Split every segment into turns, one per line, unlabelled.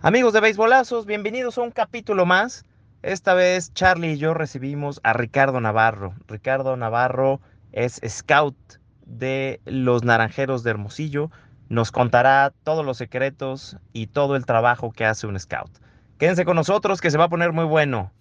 Amigos de Beisbolazos, bienvenidos a un capítulo más. Esta vez Charlie y yo recibimos a Ricardo Navarro. Ricardo Navarro es scout de los Naranjeros de Hermosillo. Nos contará todos los secretos y todo el trabajo que hace un scout. Quédense con nosotros que se va a poner muy bueno.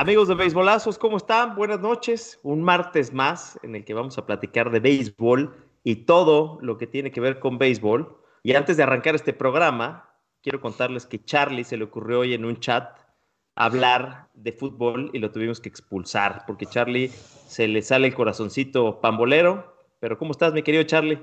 Amigos de Beisbolazos, ¿cómo están? Buenas noches. Un martes más en el que vamos a platicar de béisbol y todo lo que tiene que ver con béisbol. Y antes de arrancar este programa, quiero contarles que Charlie se le ocurrió hoy en un chat hablar de fútbol y lo tuvimos que expulsar porque Charlie se le sale el corazoncito pambolero. Pero ¿cómo estás, mi querido Charlie?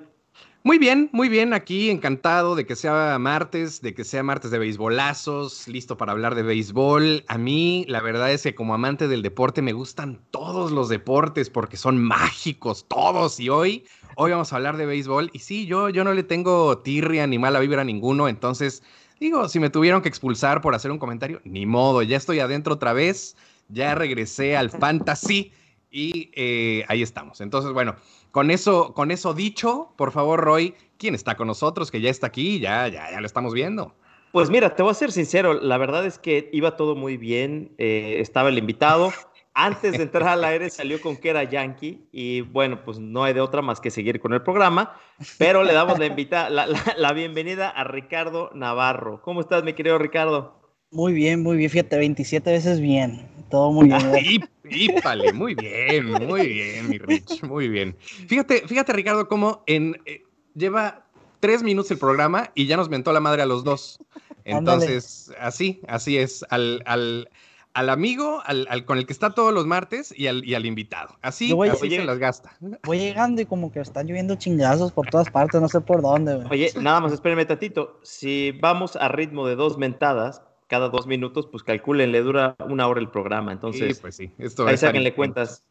Muy bien, muy bien, aquí encantado de que sea martes, de que sea martes de beisbolazos, listo para hablar de béisbol. A mí, la verdad es que como amante del deporte me gustan todos los deportes porque son mágicos, todos. Y hoy, hoy vamos a hablar de béisbol. Y sí, yo, yo no le tengo tirria ni mala vibra a ninguno, entonces digo, si me tuvieron que expulsar por hacer un comentario, ni modo, ya estoy adentro otra vez, ya regresé al fantasy y eh, ahí estamos. Entonces, bueno, con eso, con eso dicho, por favor, Roy, ¿quién está con nosotros? Que ya está aquí, ya, ya, ya lo estamos viendo.
Pues mira, te voy a ser sincero, la verdad es que iba todo muy bien, eh, estaba el invitado. Antes de entrar al aire salió con que era Yankee y bueno, pues no hay de otra más que seguir con el programa, pero le damos la, invita la, la bienvenida a Ricardo Navarro. ¿Cómo estás, mi querido Ricardo?
Muy bien, muy bien, fíjate, 27 veces bien. Todo muy
bien. Hípale, muy bien, muy bien, mi Rich, muy bien. Fíjate, fíjate, Ricardo, cómo en, eh, lleva tres minutos el programa y ya nos mentó la madre a los dos. Entonces, así, así es. Al, al, al amigo, al, al, con el que está todos los martes y al, y al invitado. Así, voy, así se las gasta.
Voy llegando y como que están lloviendo chingazos por todas partes, no sé por dónde.
Oye, nada más, espérenme tantito. Si vamos a ritmo de dos mentadas, cada dos minutos, pues calculen, le dura una hora el programa. Entonces,
sí, pues sí. Esto
ahí sáquenle cuentas.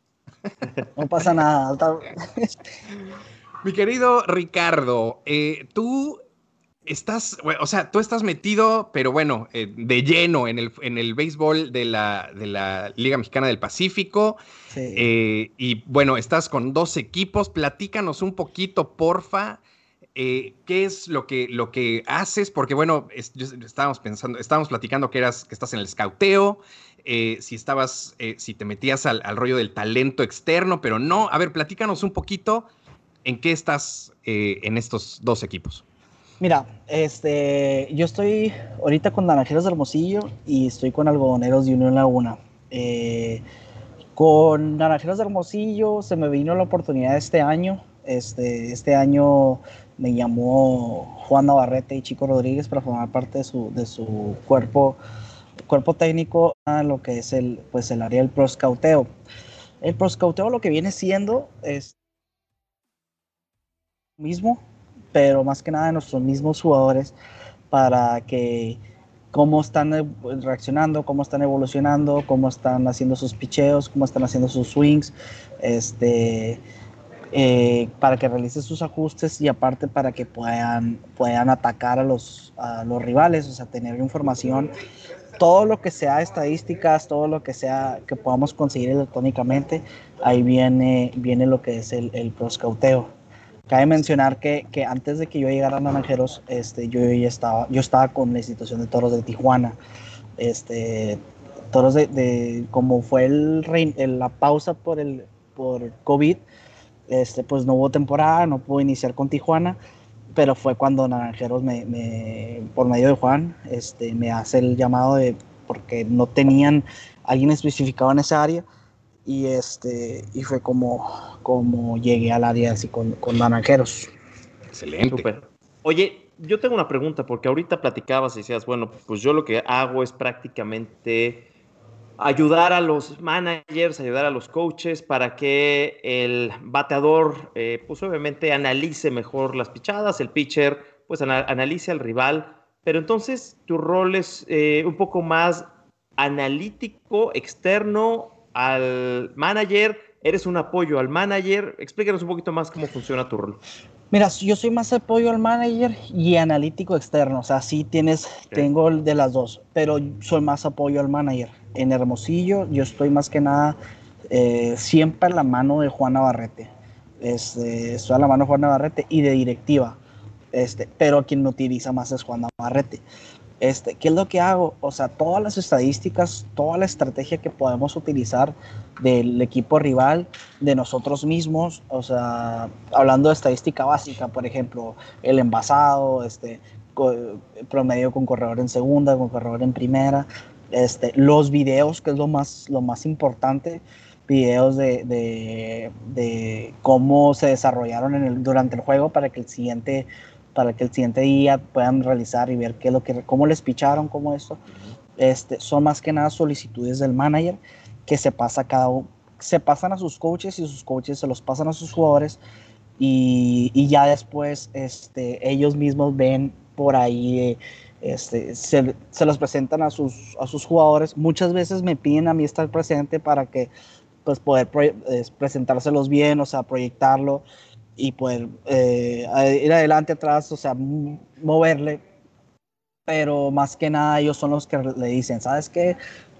No pasa nada.
Mi querido Ricardo, eh, tú estás, o sea, tú estás metido, pero bueno, eh, de lleno en el, en el béisbol de la, de la Liga Mexicana del Pacífico. Sí. Eh, y bueno, estás con dos equipos. Platícanos un poquito, porfa, eh, ¿qué es lo que, lo que haces? Porque bueno, es, estábamos pensando, estábamos platicando que eras, que estás en el scouteo, eh, si estabas, eh, si te metías al, rollo del talento externo, pero no. A ver, platícanos un poquito en qué estás en estos dos equipos.
Mira, este, yo estoy ahorita con Naranjeros de Hermosillo y estoy con Algodoneros de Unión Laguna. con Naranjeros de Hermosillo se me vino la oportunidad este año. Este, este año me llamó Juan Navarrete y Chico Rodríguez para formar parte de su, de su cuerpo, cuerpo técnico a lo que es el, pues el área del proscauteo. El proscauteo lo que viene siendo es mismo, pero más que nada de nuestros mismos jugadores para que cómo están reaccionando, cómo están evolucionando, cómo están haciendo sus picheos, cómo están haciendo sus swings, este, eh, para que realicen sus ajustes y aparte para que puedan, puedan atacar a los, a los rivales, o sea, tener información, todo lo que sea estadísticas, todo lo que sea que podamos conseguir electrónicamente, ahí viene, viene lo que es el, el proscauteo. Cabe mencionar que, que, antes de que yo llegara a Naranjeros, este, yo ya estaba, yo estaba con la institución de toros de Tijuana. Este, toros de, de como fue el, el, la pausa por el por COVID, este, pues no hubo temporada, no pudo iniciar con Tijuana, pero fue cuando Naranjeros, me, me, por medio de Juan, este, me hace el llamado de, porque no tenían alguien especificado en esa área, y, este, y fue como, como llegué al área así con, con Naranjeros.
Excelente. Super. Oye, yo tengo una pregunta, porque ahorita platicabas y decías, bueno, pues yo lo que hago es prácticamente ayudar a los managers, ayudar a los coaches para que el bateador, eh, pues obviamente analice mejor las pichadas, el pitcher, pues ana analice al rival. Pero entonces tu rol es eh, un poco más analítico, externo al manager. Eres un apoyo al manager. Explícanos un poquito más cómo funciona tu rol.
Mira, yo soy más apoyo al manager y analítico externo, o sea, sí tienes, tengo de las dos, pero soy más apoyo al manager. En Hermosillo yo estoy más que nada eh, siempre a la mano de Juan Navarrete. Este, estoy a la mano de Juan Navarrete y de directiva, este, pero quien me utiliza más es Juan Navarrete. Este, ¿Qué es lo que hago? O sea, todas las estadísticas, toda la estrategia que podemos utilizar del equipo rival, de nosotros mismos, o sea, hablando de estadística básica, por ejemplo, el envasado, este, promedio con corredor en segunda, con corredor en primera, este, los videos, que es lo más, lo más importante, videos de, de, de cómo se desarrollaron en el, durante el juego para que el siguiente para que el siguiente día puedan realizar y ver qué lo que, cómo les picharon, cómo esto. Este, son más que nada solicitudes del manager que se pasa cada se pasan a sus coaches y sus coaches se los pasan a sus jugadores y, y ya después este, ellos mismos ven por ahí, eh, este, se, se, los presentan a sus, a sus jugadores. Muchas veces me piden a mí estar presente para que pues poder presentárselos bien, o sea, proyectarlo y poder eh, ir adelante, atrás, o sea, moverle. Pero más que nada ellos son los que le dicen, ¿sabes qué?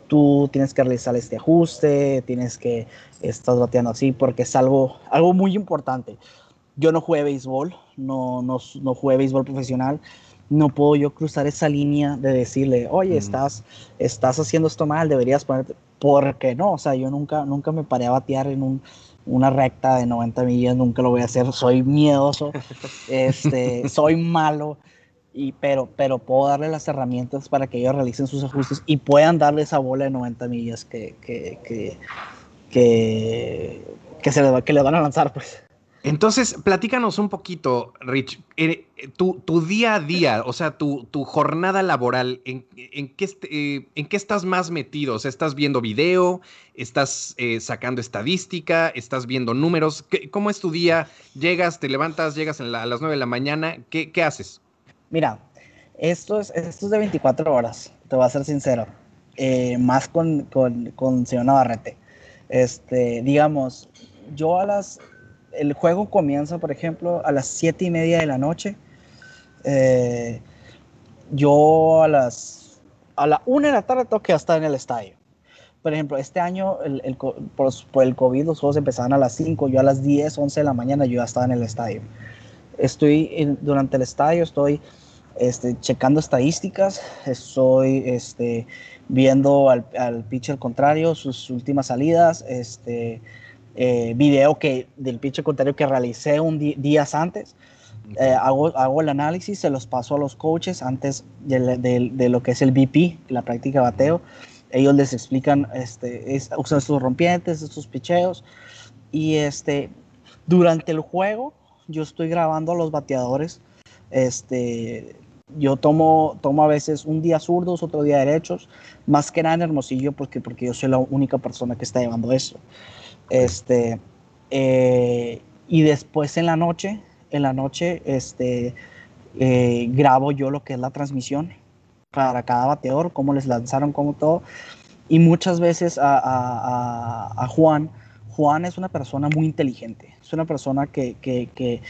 Tú tienes que realizar este ajuste, tienes que, estás bateando así, porque es algo, algo muy importante. Yo no jugué béisbol, no, no, no jugué béisbol profesional, no puedo yo cruzar esa línea de decirle, oye, estás, estás haciendo esto mal, deberías ponerte, porque no, o sea, yo nunca, nunca me paré a batear en un, una recta de 90 millas, nunca lo voy a hacer, soy miedoso, este, soy malo, y, pero, pero puedo darle las herramientas para que ellos realicen sus ajustes y puedan darle esa bola de 90 millas que, que, que, que, que se le, que le van a lanzar, pues.
Entonces, platícanos un poquito, Rich, eh, tu, tu, día a día, o sea, tu, tu jornada laboral, ¿en, en, qué, eh, ¿en, qué, estás más metido? O sea, ¿estás viendo video? ¿Estás eh, sacando estadística? ¿Estás viendo números? ¿Qué, ¿Cómo es tu día? ¿Llegas, te levantas, llegas a las 9 de la mañana? ¿Qué, qué haces?
Mira, esto es, esto es de 24 horas, te voy a ser sincero, más con, con, con Navarrete. Este, digamos, yo a las el juego comienza, por ejemplo, a las 7 y media de la noche. Eh, yo a las a la 1 de la tarde tengo que estar en el estadio. Por ejemplo, este año el, por, el COVID los juegos empezaban a las 5, yo a las 10, 11 de la mañana yo ya estaba en el estadio. Estoy durante el estadio, estoy este, checando estadísticas, estoy este, viendo al, al pitcher contrario, sus últimas salidas, este, eh, video que, del pitch contrario que realicé un días antes. Eh, hago, hago, el análisis, se los paso a los coaches antes de, de, lo que es el BP, la práctica de bateo. Ellos les explican, este, es, usan estos rompientes, estos picheos. Y este, durante el juego, yo estoy grabando a los bateadores. Este, yo tomo, tomo a veces un día zurdos, otro día derechos, más que nada en Hermosillo, porque, porque yo soy la única persona que está llevando eso. Este, eh, y después en la noche, en la noche, este, eh, grabo yo lo que es la transmisión para cada bateador, cómo les lanzaron, cómo todo. Y muchas veces a, a, a, Juan, Juan es una persona muy inteligente. Es una persona que, que, que,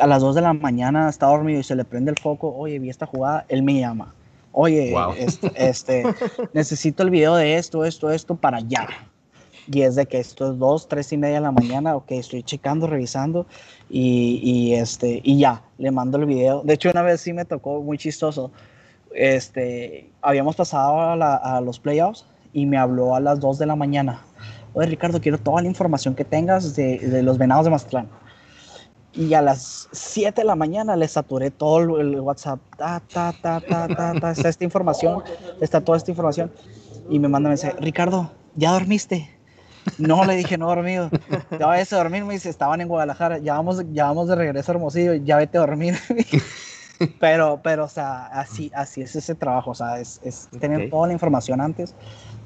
a las 2 de la mañana está dormido y se le prende el foco, oye, vi esta jugada, él me llama. Oye, este, este, necesito el video de esto, esto, esto para allá y es de que esto es dos, tres y media de la mañana, ok, estoy checando, revisando y, y, este, y ya, le mando el video. De hecho, una vez sí me tocó muy chistoso. Este, habíamos pasado a, a los playoffs y me habló a las 2 de la mañana. Oye, Ricardo, quiero toda la información que tengas de, de los venados de Mazatlán. Y a las 7 de la mañana le saturé todo el WhatsApp. Ta, ta, ta, ta, ta, ta, está esta información, está toda esta información. Y me manda mensaje, Ricardo, ¿ya dormiste? No, le dije, no dormido. Ya vayas a dormir, me dice, estaban en Guadalajara, ya vamos, ya vamos de regreso a Hermosillo, ya vete a dormir. pero, pero, o sea, así, así es ese trabajo, o sea, es, es tener toda la información antes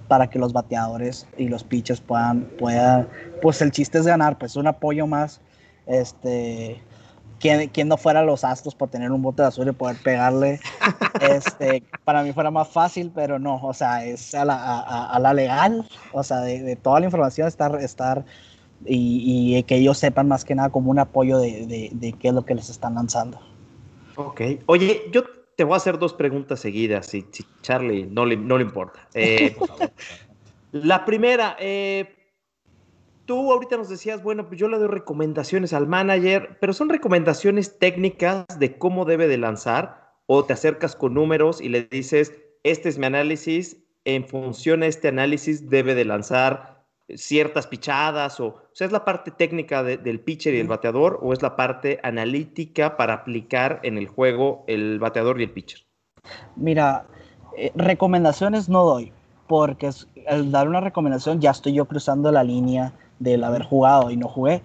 para que los bateadores y los pitchers puedan, puedan, pues el chiste es ganar, pues un apoyo más, este, quien, no fuera los Astros por tener un bote de azul y poder pegarle, este, para mí fuera más fácil, pero no, o sea, es a la, a, la legal, o sea, de, toda la información estar, estar y, que ellos sepan más que nada como un apoyo de, de, qué es lo que les están lanzando.
Ok. Oye, yo te voy a hacer dos preguntas seguidas, si, si Charlie no le, no le importa. Eh, la primera, eh, tú ahorita nos decías, bueno, pues yo le doy recomendaciones al manager, pero son recomendaciones técnicas de cómo debe de lanzar o te acercas con números y le dices, este es mi análisis, en función a este análisis debe de lanzar ciertas pichadas o, o sea, es la parte técnica del pitcher y el bateador o es la parte analítica para aplicar en el juego el bateador y el pitcher.
Mira, eh, recomendaciones no doy, porque al dar una recomendación ya estoy yo cruzando la línea del haber jugado y no jugué.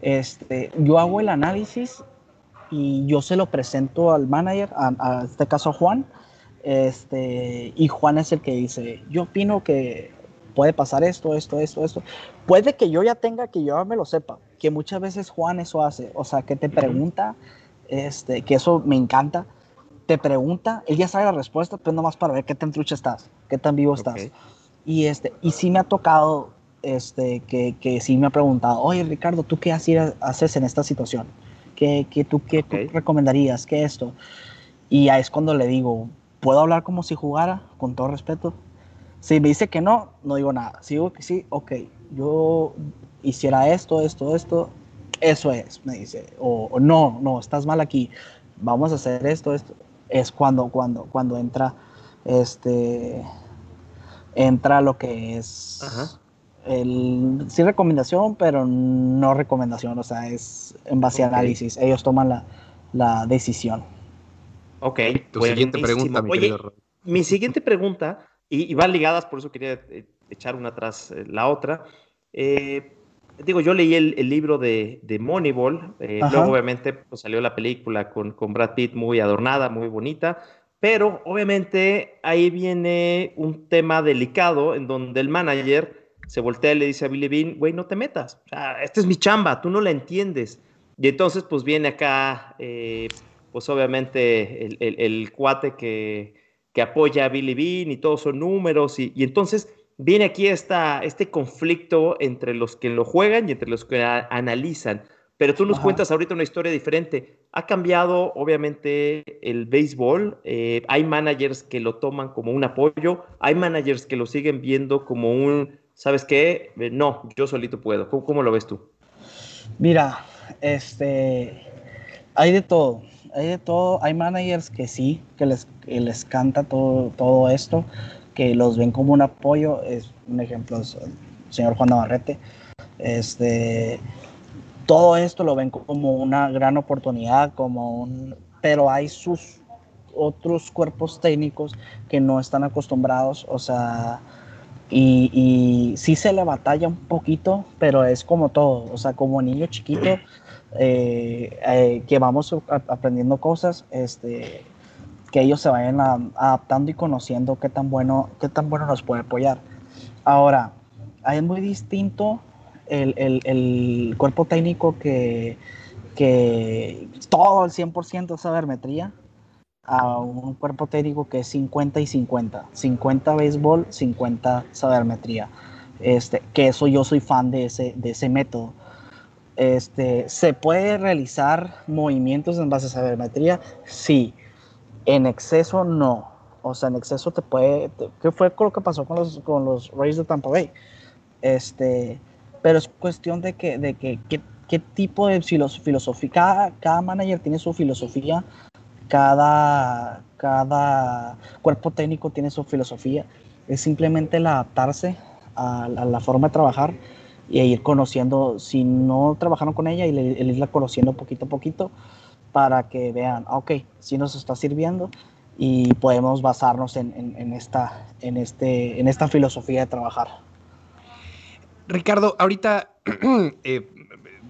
Este, yo hago el análisis y yo se lo presento al manager, a, este caso Juan, este, y Juan es el que dice, yo opino que puede pasar esto, esto, esto, esto. Puede que yo ya tenga, que yo me lo sepa, que muchas veces Juan eso hace, o sea, que te pregunta, este, que eso me encanta, te pregunta, él ya sabe la respuesta, pero nomás para ver qué tan trucha estás, qué tan vivo estás. Y, este, y sí me ha tocado este, que, que sí me ha preguntado, oye Ricardo, ¿tú qué haces en esta situación? ¿Qué, qué tú qué recomendarías? ¿Qué esto? Y ahí es cuando le digo, ¿puedo hablar como si jugara? Con todo respeto. Si me dice que no, no digo nada. Si digo que sí, ok, yo hiciera esto, esto, esto, eso es, me dice. O, no, no, estás mal aquí, vamos a hacer esto, esto. Es cuando, cuando, cuando entra, este, entra lo que es el, sí recomendación, pero no recomendación, o sea, es en base a análisis. Ellos toman la, la decisión.
Ok.
Tu siguiente pregunta, mi Oye,
Mi siguiente pregunta, y, van ligadas, por eso quería eh, echar una tras eh, la otra. Eh, digo, yo leí el, libro de, de Moneyball, luego obviamente pues, salió la película con, con Brad Pitt muy adornada, muy bonita, pero obviamente ahí viene un tema delicado en donde el manager se voltea y le dice a Billy Bean, güey, no te metas, o sea, esta es mi chamba, tú no la entiendes. Y entonces, pues viene acá, eh, pues obviamente el, cuate que, que, apoya a Billy Bean y todos son números, y, entonces viene aquí esta, este conflicto entre los que lo juegan y entre los que analizan. Pero tú nos cuentas ahorita una historia diferente. Ha cambiado, obviamente, el béisbol. Eh, hay managers que lo toman como un apoyo, hay managers que lo siguen viendo como un ¿sabes qué? Eh, no, yo solito puedo. ¿Cómo, lo ves tú?
Mira, este, hay de todo, hay de todo. Hay managers que sí, que les, les canta todo, todo esto, que los ven como un apoyo. Es un ejemplo, es el señor Juan Navarrete. Este, todo esto lo ven como una gran oportunidad, como un, pero hay sus otros cuerpos técnicos que no están acostumbrados, o sea, y, sí se le batalla un poquito, pero es como todo, o sea, como niño chiquito eh, eh, que vamos aprendiendo cosas, este, que ellos se vayan adaptando y conociendo qué tan bueno, qué tan bueno nos puede apoyar. Ahora, es muy distinto el, el, el cuerpo técnico que, que todo el 100% sabermetría a un cuerpo técnico que es 50 y 50. 50 béisbol, 50 sabermetría. Este, que eso yo soy fan de ese, de ese método. Este, ¿Se puede realizar movimientos en base a sabermetría? Sí. En exceso, no. O sea, en exceso te puede... ¿Qué fue lo que pasó con los, con los Rays de Tampa Bay? Este, pero es cuestión de que, de que qué, tipo de filosofía... Cada, cada manager tiene su filosofía cada, cada cuerpo técnico tiene su filosofía. Es simplemente el adaptarse a, la forma de trabajar y ir conociendo, si no trabajaron con ella, y el, irla conociendo poquito a poquito para que vean, ah, ok, si nos está sirviendo y podemos basarnos en, esta, en, este, en esta filosofía de trabajar.
Ricardo, ahorita eh,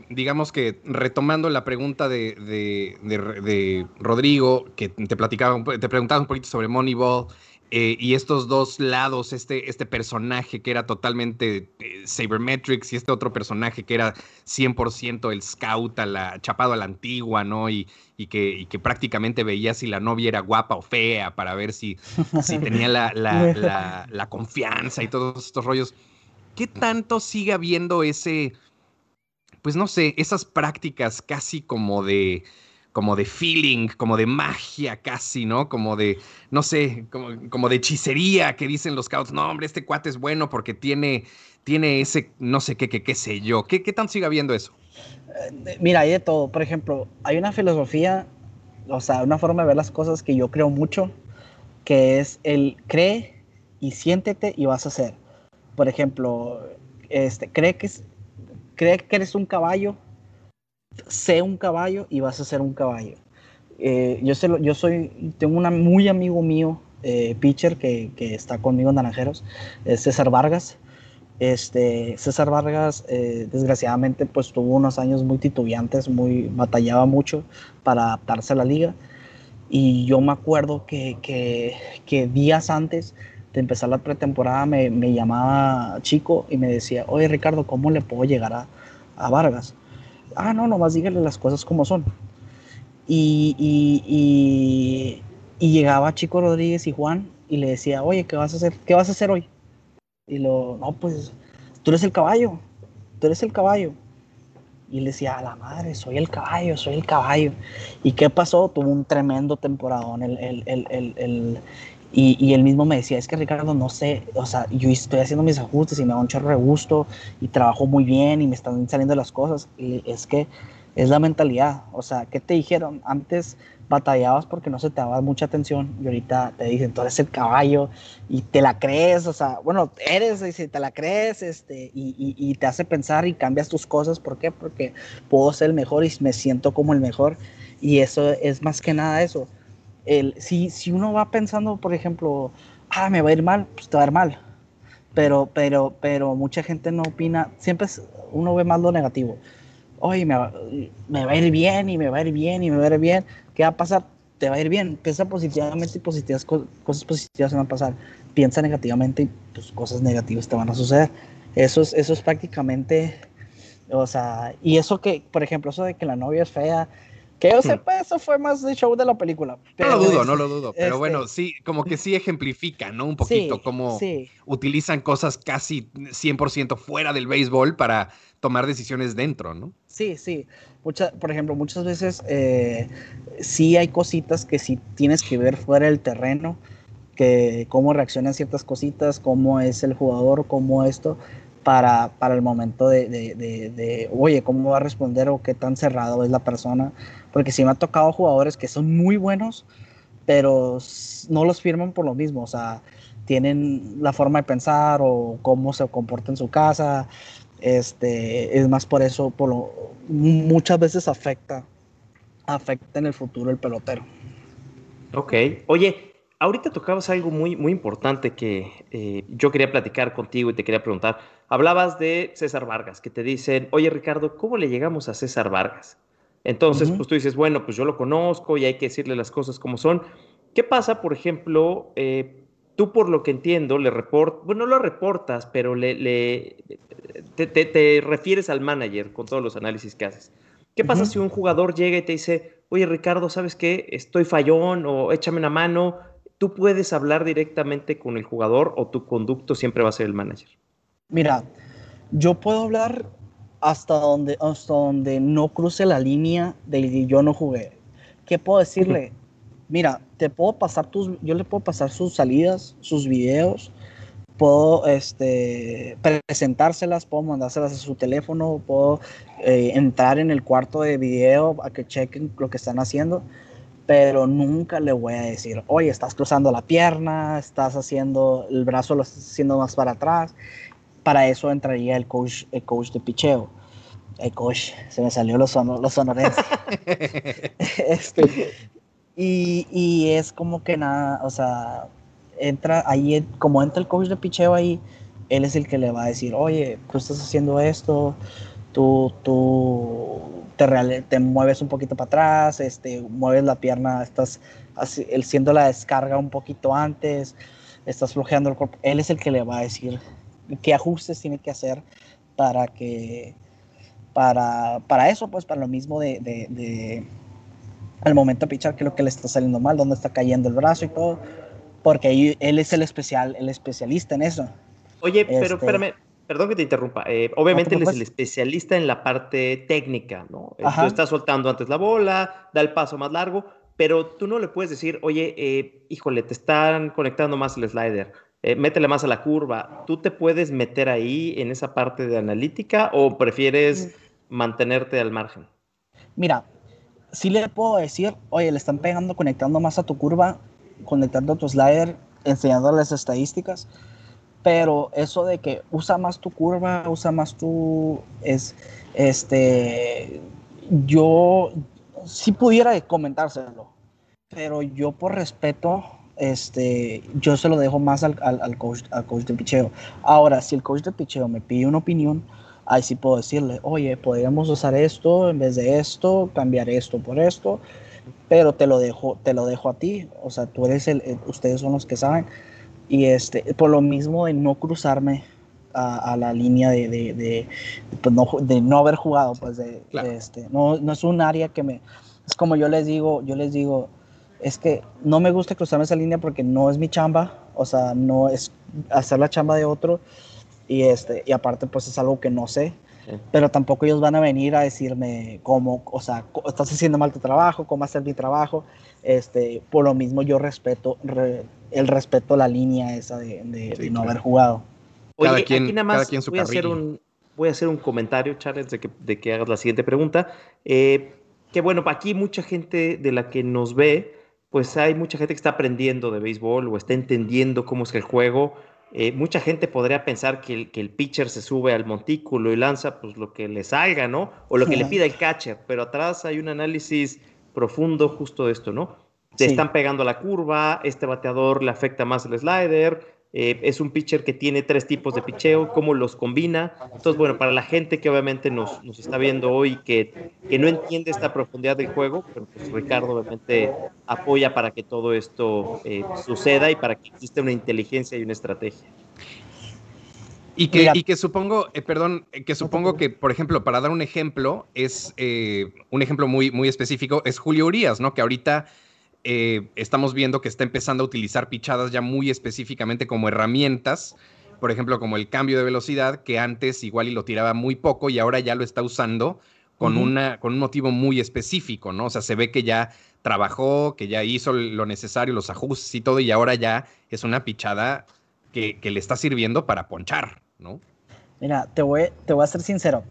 digamos que retomando la pregunta de, Rodrigo, que te platicaba, te preguntaba un poquito sobre Moneyball eh, y estos dos lados, este, este personaje que era totalmente eh, Sabermetrics y este otro personaje que era 100% el scout, a la, chapado a la antigua, ¿no? Y, y, que, que, prácticamente veía si la novia era guapa o fea para ver si, si tenía la, la confianza y todos estos rollos. ¿Qué tanto sigue habiendo ese pues no sé, esas prácticas casi como de, como de feeling, como de magia casi, ¿no? Como de, no sé, como, de hechicería que dicen los scouts, no, hombre, este cuate es bueno porque tiene, tiene ese, no sé qué, qué, qué sé yo. ¿Qué, qué tan sigue habiendo eso?
Eh, mira, hay de todo. Por ejemplo, hay una filosofía, o sea, una forma de ver las cosas que yo creo mucho, que es el cree y siéntete y vas a hacer. Por ejemplo, este, cree que, cree que eres un caballo sé un caballo y vas a ser un caballo. Eh, yo, sé, yo soy, tengo un muy amigo mío, eh, pitcher, que, está conmigo en Naranjeros, César Vargas. Este, César Vargas, eh, desgraciadamente, pues tuvo unos años muy titubeantes, muy, batallaba mucho para adaptarse a la liga. Y yo me acuerdo que días antes de empezar la pretemporada me, me, llamaba Chico y me decía, oye Ricardo, ¿cómo le puedo llegar a, a Vargas? ah, no, nomás dígale las cosas como son. Y, y, y, llegaba Chico Rodríguez y Juan y le decía, oye, ¿qué vas a hacer? ¿Qué vas a hacer hoy? Y lo, no, pues, tú eres el caballo, tú eres el caballo. Y le decía, a la madre, soy el caballo, soy el caballo. ¿Y qué pasó? Tuvo un tremendo temporadón el, el, el, el y, y, él mismo me decía, es que Ricardo, no sé, o sea, yo estoy haciendo mis ajustes y me da un chorro de gusto y trabajo muy bien y me están saliendo las cosas. Y es que es la mentalidad. O sea, ¿qué te dijeron? Antes batallabas porque no se te daba mucha atención y ahorita te dicen, tú eres el caballo y te la crees, o sea, bueno, eres y si te la crees este, y, y, y te hace pensar y cambias tus cosas. ¿Por qué? Porque puedo ser el mejor y me siento como el mejor. Y eso es más que nada eso si, si uno va pensando, por ejemplo, ah, me va a ir mal, pues te va a ir mal. Pero, pero, pero mucha gente no opina, siempre uno ve más lo negativo. Oye, me va, me a ir bien y me va a ir bien y me va a ir bien. ¿Qué va a pasar? Te va a ir bien. Piensa positivamente y positivas, cosas positivas van a pasar. Piensa negativamente y pues, cosas negativas te van a suceder. Eso es, eso es prácticamente, o sea, y eso que, por ejemplo, eso de que la novia es fea, que yo hmm. sepa, eso fue más de show de la película.
no lo dudo, no lo dudo. Pero este bueno, sí, como que sí ejemplifica, ¿no? Un poquito cómo utilizan cosas casi 100% fuera del béisbol para tomar decisiones dentro, ¿no?
Sí, sí. Mucha, por ejemplo, muchas veces eh, sí hay cositas que sí tienes que ver fuera del terreno, que cómo reaccionan ciertas cositas, cómo es el jugador, cómo esto para, para el momento de, de, de, oye, ¿cómo va a responder o qué tan cerrado es la persona? Porque sí me ha tocado jugadores que son muy buenos, pero no los firman por lo mismo, o sea, tienen la forma de pensar o cómo se comporta en su casa, este, es más por eso, por lo, muchas veces afecta, afecta en el futuro el pelotero.
Ok, oye, ahorita tocabas algo muy, muy importante que eh, yo quería platicar contigo y te quería preguntar. Hablabas de César Vargas, que te dicen, oye Ricardo, ¿cómo le llegamos a César Vargas? Entonces, pues tú dices, bueno, pues yo lo conozco y hay que decirle las cosas como son. ¿Qué pasa, por ejemplo, eh, tú por lo que entiendo, le report, bueno, no lo reportas, pero le, le te, refieres al manager con todos los análisis que haces. ¿Qué pasa si un jugador llega y te dice, oye Ricardo, ¿sabes qué? Estoy fallón o échame una mano, tú puedes hablar directamente con el jugador o tu conducto siempre va a ser el manager?
Mira, yo puedo hablar hasta donde, hasta donde no cruce la línea de yo no jugué. ¿Qué puedo decirle? Mira, te puedo pasar tus, yo le puedo pasar sus salidas, sus videos, puedo este, presentárselas, puedo mandárselas a su teléfono, puedo eh, entrar en el cuarto de video a que chequen lo que están haciendo pero nunca le voy a decir, oye, estás cruzando la pierna, estás haciendo el brazo, lo estás haciendo más para atrás. Para eso entraría el coach, el coach de picheo. El coach, se me salió los, sonor, los sonorenses. este, y, y, es como que nada, o sea, entra ahí, como entra el coach de picheo ahí, él es el que le va a decir, oye, tú estás haciendo esto, tú, tú te, te mueves un poquito para atrás, este, mueves la pierna, estás haciendo la descarga un poquito antes, estás flojeando el cuerpo. Él es el que le va a decir qué ajustes tiene que hacer para que, para, para eso, pues para lo mismo de, de, al momento de pichar, que es lo que le está saliendo mal, dónde está cayendo el brazo y todo, porque él es el especial, el especialista en eso.
Oye, pero este espérame, perdón que te interrumpa. Eh, obviamente él es el especialista en la parte técnica, ¿no? Tú estás soltando antes la bola, da el paso más largo, pero tú no le puedes decir, oye, eh, híjole, te están conectando más el slider, eh, métele más a la curva. ¿Tú te puedes meter ahí en esa parte de analítica o prefieres mm. Mantenerte al margen?
Mira, sí le puedo decir, oye, le están pegando, conectando más a tu curva, conectando a tu slider, enseñando las estadísticas, pero eso de que usa más tu curva, usa más tu, es, este, yo sí pudiera comentárselo, pero yo por respeto, este, yo se lo dejo más al, al, coach, al coach de picheo. Ahora, si el coach de picheo me pide una opinión, ahí sí puedo decirle, oye, podríamos usar esto en vez de esto, cambiar esto por esto, pero te lo dejo, te lo dejo a ti, o sea, tú eres el, ustedes son los que saben, y este, por lo mismo de no cruzarme a, la línea de, de, de, pues no, de, no, haber jugado, pues de, este, no, no es un área que me, es como yo les digo, yo les digo, es que no me gusta cruzarme esa línea porque no es mi chamba, o sea, no es hacer la chamba de otro, y, este, y aparte pues es algo que no sé, pero tampoco ellos van a venir a decirme cómo, o sea, estás haciendo mal tu trabajo, cómo hacer mi trabajo, este, por lo mismo yo respeto, el respeto la línea esa de, de, no haber jugado.
Oye, aquí nada más voy, a hacer un, voy a hacer un comentario, Charles, de que, de que hagas la siguiente pregunta. Eh, que bueno, aquí mucha gente de la que nos ve, pues hay mucha gente que está aprendiendo de béisbol o está entendiendo cómo es el juego eh, mucha gente podría pensar que el, que el, pitcher se sube al montículo y lanza pues lo que le salga, ¿no? O lo que le pida el catcher, pero atrás hay un análisis profundo justo de esto, ¿no? Te están pegando la curva, este bateador le afecta más el slider, eh, es un pitcher que tiene tres tipos de picheo, cómo los combina. Entonces, bueno, para la gente que obviamente nos, nos está viendo hoy que, que no entiende esta profundidad del juego, pues Ricardo obviamente apoya para que todo esto eh, suceda y para que exista una inteligencia y una estrategia.
Y que, y que supongo, eh, perdón, que supongo que, por ejemplo, para dar un ejemplo, es un ejemplo muy, muy específico, es Julio Urias, ¿no? Que ahorita eh, estamos viendo que está empezando a utilizar pichadas ya muy específicamente como herramientas, por ejemplo, como el cambio de velocidad, que antes igual y lo tiraba muy poco y ahora ya lo está usando con, una, con un motivo muy específico, ¿no? O sea, se ve que ya trabajó, que ya hizo lo necesario, los ajustes y todo, y ahora ya es una pichada que, le está sirviendo para ponchar, ¿no?
Mira, te voy, te voy a ser sincero.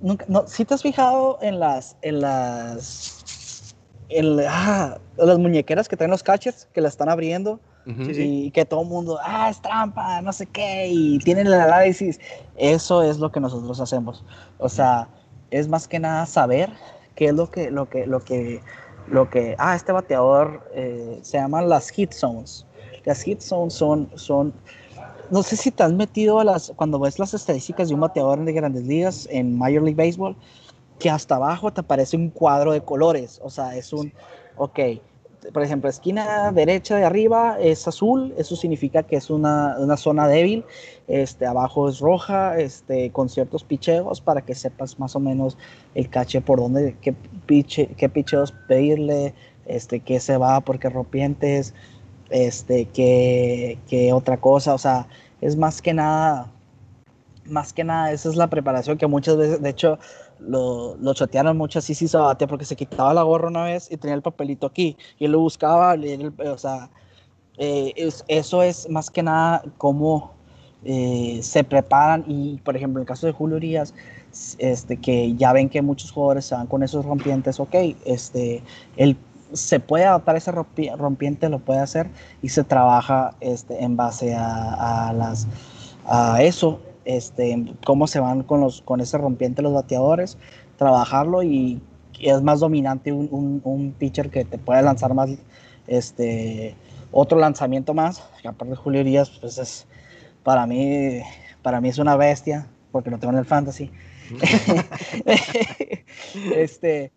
Nunca, no, si te has fijado en las, en las el, ah, las muñequeras que traen los catchers, que la están abriendo y que todo el mundo, ah, es trampa, no sé qué, y tienen el análisis. Eso es lo que nosotros hacemos. O sea, es más que nada saber qué es lo que, lo que, lo que, lo que, ah, este bateador eh, se llaman las hit zones. Las hit zones son, son, no sé si te has metido a las, cuando ves las estadísticas de un bateador de grandes ligas en Major League Baseball, que hasta abajo te aparece un cuadro de colores. O sea, es un, ok, por ejemplo, esquina derecha de arriba es azul, eso significa que es una, una, zona débil, este, abajo es roja, este, con ciertos picheos para que sepas más o menos el cache por dónde, qué, piche, qué picheos pedirle, este, qué se va, por qué rompientes, este, qué, qué otra cosa, o sea, es más que nada, más que nada, esa es la preparación que muchas veces, de hecho, lo, lo chatearon mucho así sí Sabatia porque se quitaba la gorra una vez y tenía el papelito aquí y él lo buscaba, o sea, eh, eso es más que nada cómo eh, se preparan y por ejemplo en el caso de Julio Urias, este, que ya ven que muchos jugadores se van con esos rompientes, ok, este, él se puede adaptar ese rompiente, lo puede hacer y se trabaja este, en base a, a las, a eso este, cómo se van con, los, con ese rompiente los bateadores, trabajarlo y, es más dominante un, un, pitcher que te puede lanzar más, este, otro lanzamiento más, aparte de Julio Díaz, pues es, para mí, para mí es una bestia, porque lo tengo en el fantasy. este,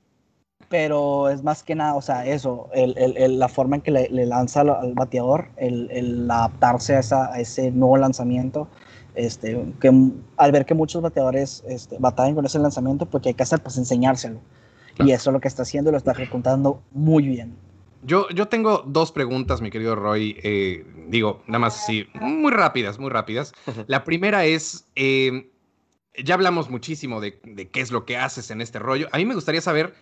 pero es más que nada, o sea, eso, el, el, la forma en que le, lanza al, bateador, el, adaptarse a, esa, a, ese nuevo lanzamiento, este, que al ver que muchos bateadores este, batallan con ese lanzamiento, pues que hay que hacer, pues enseñárselo. Y eso es lo que está haciendo y lo está ejecutando muy bien.
Yo, yo tengo dos preguntas, mi querido Roy. Eh, digo, nada más así, muy rápidas, muy rápidas. La primera es, eh, ya hablamos muchísimo de, de, qué es lo que haces en este rollo. A mí me gustaría saber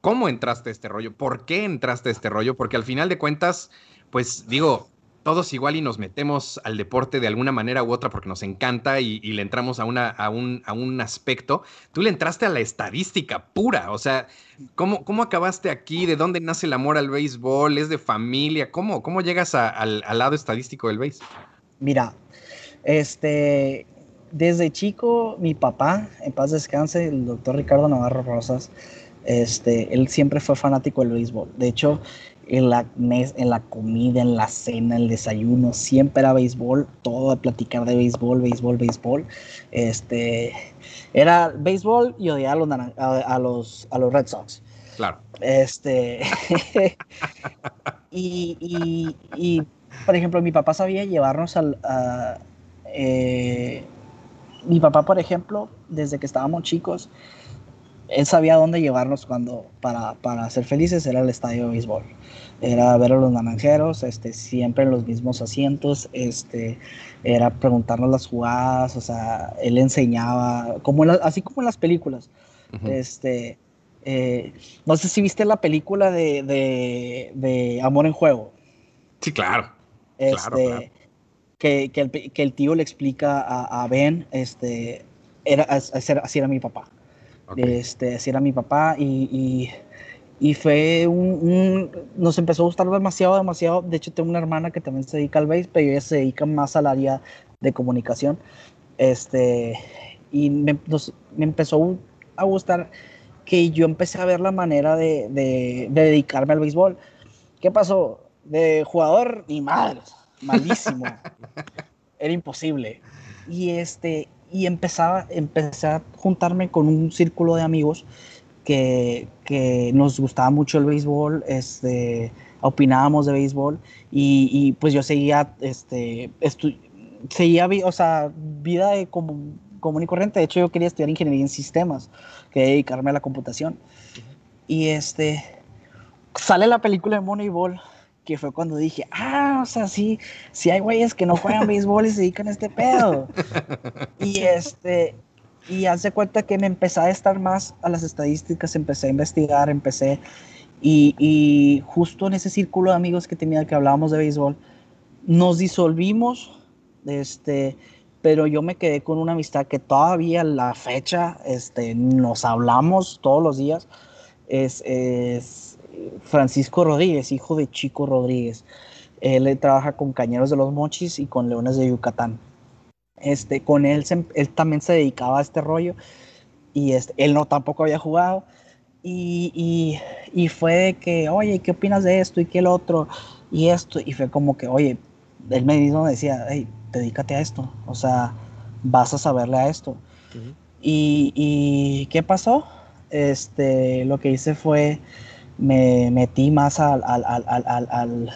cómo entraste a este rollo, por qué entraste a este rollo, porque al final de cuentas, pues digo, todos igual y nos metemos al deporte de alguna manera u otra porque nos encanta y, le entramos a, a, un, a, un, aspecto. Tú le entraste a la estadística pura, o sea, ¿cómo, cómo acabaste aquí? ¿De dónde nace el amor al béisbol? ¿Es de familia? ¿Cómo, cómo llegas al, al, lado estadístico del béis?
Mira, este, desde chico, mi papá, en paz descanse, el doctor Ricardo Navarro Rosas, este, él siempre fue fanático del béisbol. De hecho, en la, en la comida, en la cena, el desayuno, siempre era béisbol, todo a platicar de béisbol, béisbol, béisbol. Este, era béisbol y odiaba a los, a, a los, a los Red Sox.
Claro.
Este, y, y, y, por ejemplo, mi papá sabía llevarnos al... A, eh, mi papá, por ejemplo, desde que estábamos chicos, él sabía dónde llevarnos cuando para, para ser felices era el estadio de béisbol. Era ver a los naranjeros este siempre en los mismos asientos este era preguntarnos las jugadas o sea él enseñaba como la, así como en las películas. Uh -huh. este eh, no sé si viste la película de, de, de, Amor en Juego.
Sí claro,
este,
claro, claro.
Que, que, el, que, el, tío le explica a, a Ben este era así era mi papá Okay. Este, así era mi papá y, y, y fue un, un, Nos empezó a gustar demasiado, demasiado. De hecho, tengo una hermana que también se dedica al béis, pero ella se dedica más al área de comunicación. Este, y me, nos, me empezó a gustar que yo empecé a ver la manera de, de, de dedicarme al béisbol. ¿Qué pasó? De jugador, ni madre, malísimo. era imposible. Y este, y empezaba, empecé a juntarme con un círculo de amigos que, que nos gustaba mucho el béisbol, este, opinábamos de béisbol y, y pues yo seguía, este, seguía, o sea, vida de común, común y corriente. De hecho, yo quería estudiar ingeniería en sistemas, quería dedicarme a la computación. Uh -huh. Y este, sale la película de Moneyball que fue cuando dije, ah, o sea, sí, sí hay güeyes que no juegan béisbol y se dedican a este pedo. y este, y hace cuenta que me empecé a estar más a las estadísticas, empecé a investigar, empecé, y, y justo en ese círculo de amigos que tenía que hablábamos de béisbol, nos disolvimos, este, pero yo me quedé con una amistad que todavía a la fecha, este, nos hablamos todos los días, es, es Francisco Rodríguez, hijo de Chico Rodríguez. Él trabaja con Cañeros de los Mochis y con Leones de Yucatán. Este, con él, se, él también se dedicaba a este rollo y este, él no tampoco había jugado. Y, y, y, fue que, oye, ¿qué opinas de esto y qué el otro? Y esto, y fue como que, oye, él me decía, hey, dedícate a esto, o sea, vas a saberle a esto. Uh -huh. y, y, ¿qué pasó? Este, lo que hice fue me metí más al, al, al, al,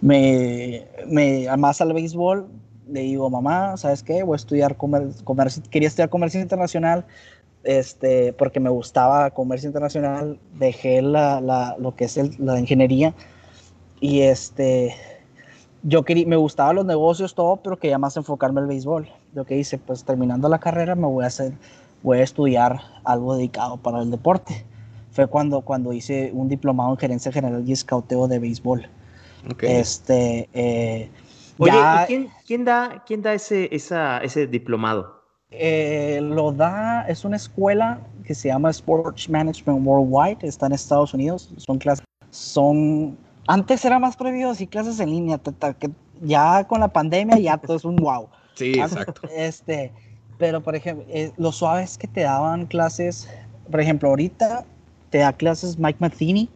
me, me, más al béisbol. Le digo, mamá, ¿sabes qué? Voy a estudiar comer, comercio, quería estudiar comercio internacional, este, porque me gustaba comercio internacional, dejé la, la, lo que es la ingeniería y este, yo quería, me gustaban los negocios, todo, pero quería más enfocarme al béisbol. Lo que hice, pues terminando la carrera me voy a hacer, voy a estudiar algo dedicado para el deporte fue cuando, cuando hice un diplomado en gerencia general y escauteo de béisbol.
Okay.
Este, eh,
Oye, ya, ¿quién, quién, da, quién da ese, esa, ese diplomado?
Eh, lo da, es una escuela que se llama Sports Management Worldwide, está en Estados Unidos, son clases, son, antes era más prohibido y clases en línea, que ya con la pandemia ya todo es un wow.
Sí, exacto.
Este, pero por ejemplo, eh, lo suave es que te daban clases, por ejemplo, ahorita te da clases Mike Matheny,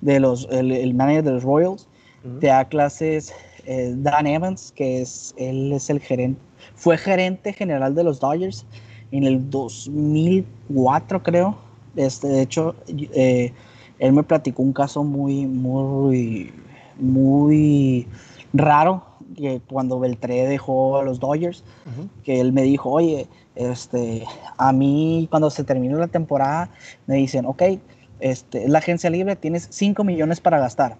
de los, el, el manager de los Royals, uh -huh. te da clases eh, Dan Evans, que es, él es el gerente, fue gerente general de los Dodgers en el 2004 creo, este, de hecho, eh, él me platicó un caso muy, muy, muy raro, que cuando Beltré dejó a los Dodgers, uh -huh. que él me dijo, oye, este, a mí cuando se terminó la temporada me dicen, ok, este, la agencia libre tienes 5 millones para gastar.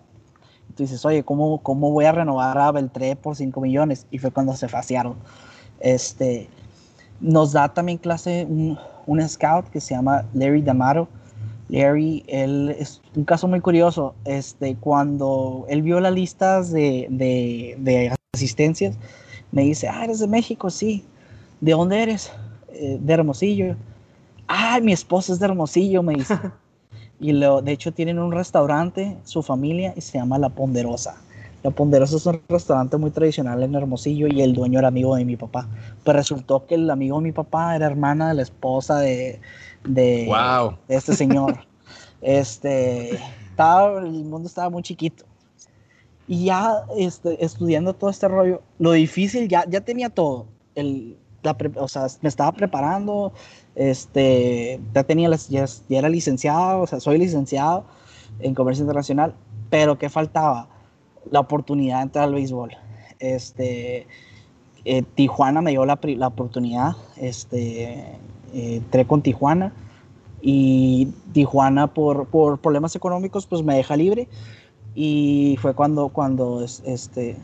tú dices, oye, ¿cómo, cómo voy a renovar a Beltré por 5 millones? Y fue cuando se faciaron. Este, nos da también clase un, un scout que se llama Larry D'Amato. Larry, él es un caso muy curioso. Este, cuando él vio las listas de, de, de asistencias, me dice, ah, eres de México, sí. ¿De dónde eres? Eh, de Hermosillo. Ah, mi esposa es de Hermosillo, me dice. y lo, de hecho tienen un restaurante, su familia, y se llama La Ponderosa. La Ponderosa es un restaurante muy tradicional en Hermosillo y el dueño era amigo de mi papá. Pues resultó que el amigo de mi papá era hermana de la esposa de, de,
wow.
de este señor. este, estaba, el mundo estaba muy chiquito. Y ya este, estudiando todo este rollo, lo difícil, ya, ya tenía todo. El, la o sea, me estaba preparando, este, ya, tenía las, ya, ya, era licenciado, o sea, soy licenciado en comercio internacional, pero ¿qué faltaba? La oportunidad de entrar al béisbol. Este, eh, Tijuana me dio la, la oportunidad, este, eh, entré con Tijuana y Tijuana por, por problemas económicos pues me deja libre y fue cuando, cuando, este,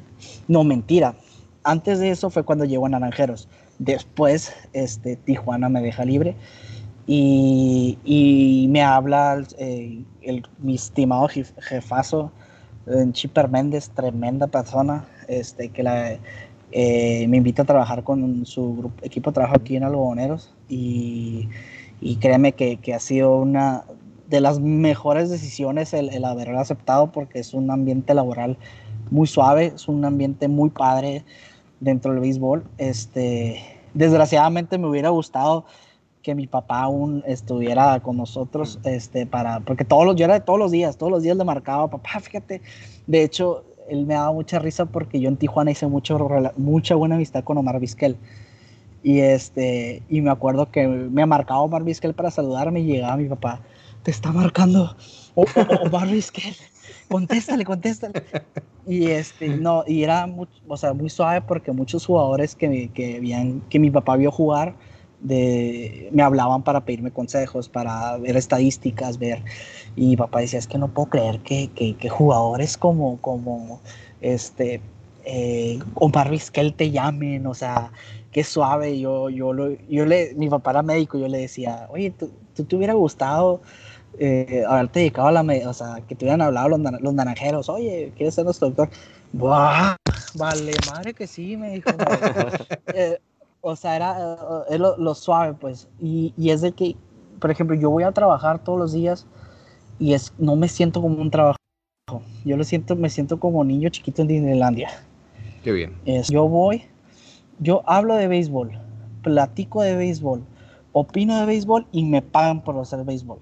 no, mentira. Antes de eso fue cuando llegó a Naranjeros. Después, este, Tijuana me deja libre. Y, y me habla eh, el, mi estimado jefazo, eh, Chipper Méndez, tremenda persona, este, que la, eh, me invita a trabajar con su grupo, equipo de trabajo aquí en Algodoneros. Y, y créeme que, que, ha sido una de las mejores decisiones el, el haberlo aceptado porque es un ambiente laboral muy suave, es un ambiente muy padre dentro del béisbol. Este, desgraciadamente me hubiera gustado que mi papá aún estuviera con nosotros, este, para, porque todos los, yo era de todos los días, todos los días le marcaba, papá, fíjate, de hecho, él me daba mucha risa porque yo en Tijuana hice mucho, mucha buena amistad con Omar Vizquel. Y, este, y me acuerdo que me marcaba Omar Vizquel para saludarme y llegaba mi papá, te está marcando Omar Vizquel, contéstale, contéstale. Y este, no, y era muy, o sea, muy suave porque muchos jugadores que, que, habían, que mi papá vio jugar, me hablaban para pedirme consejos, para ver estadísticas, ver. Y mi papá decía, es que no puedo creer que, que, que jugadores como, como este, eh, Omar Vizquel te llamen, o sea, qué suave. Yo, yo, lo, yo le, mi papá era médico, yo le decía, oye, ¿tú, tú te hubiera gustado eh, haberte dedicado a la o sea, que te hubieran hablado los, los naranjeros, oye, ¿quieres ser nuestro doctor? ¡Buah! Vale, madre que sí, me dijo. eh, o sea, era eh, lo, lo, suave, pues. Y, y, es de que, por ejemplo, yo voy a trabajar todos los días y es, no me siento como un trabajo. Yo lo siento, me siento como niño chiquito en Disneylandia.
Qué bien.
Es, yo voy, yo hablo de béisbol, platico de béisbol, opino de béisbol y me pagan por hacer béisbol.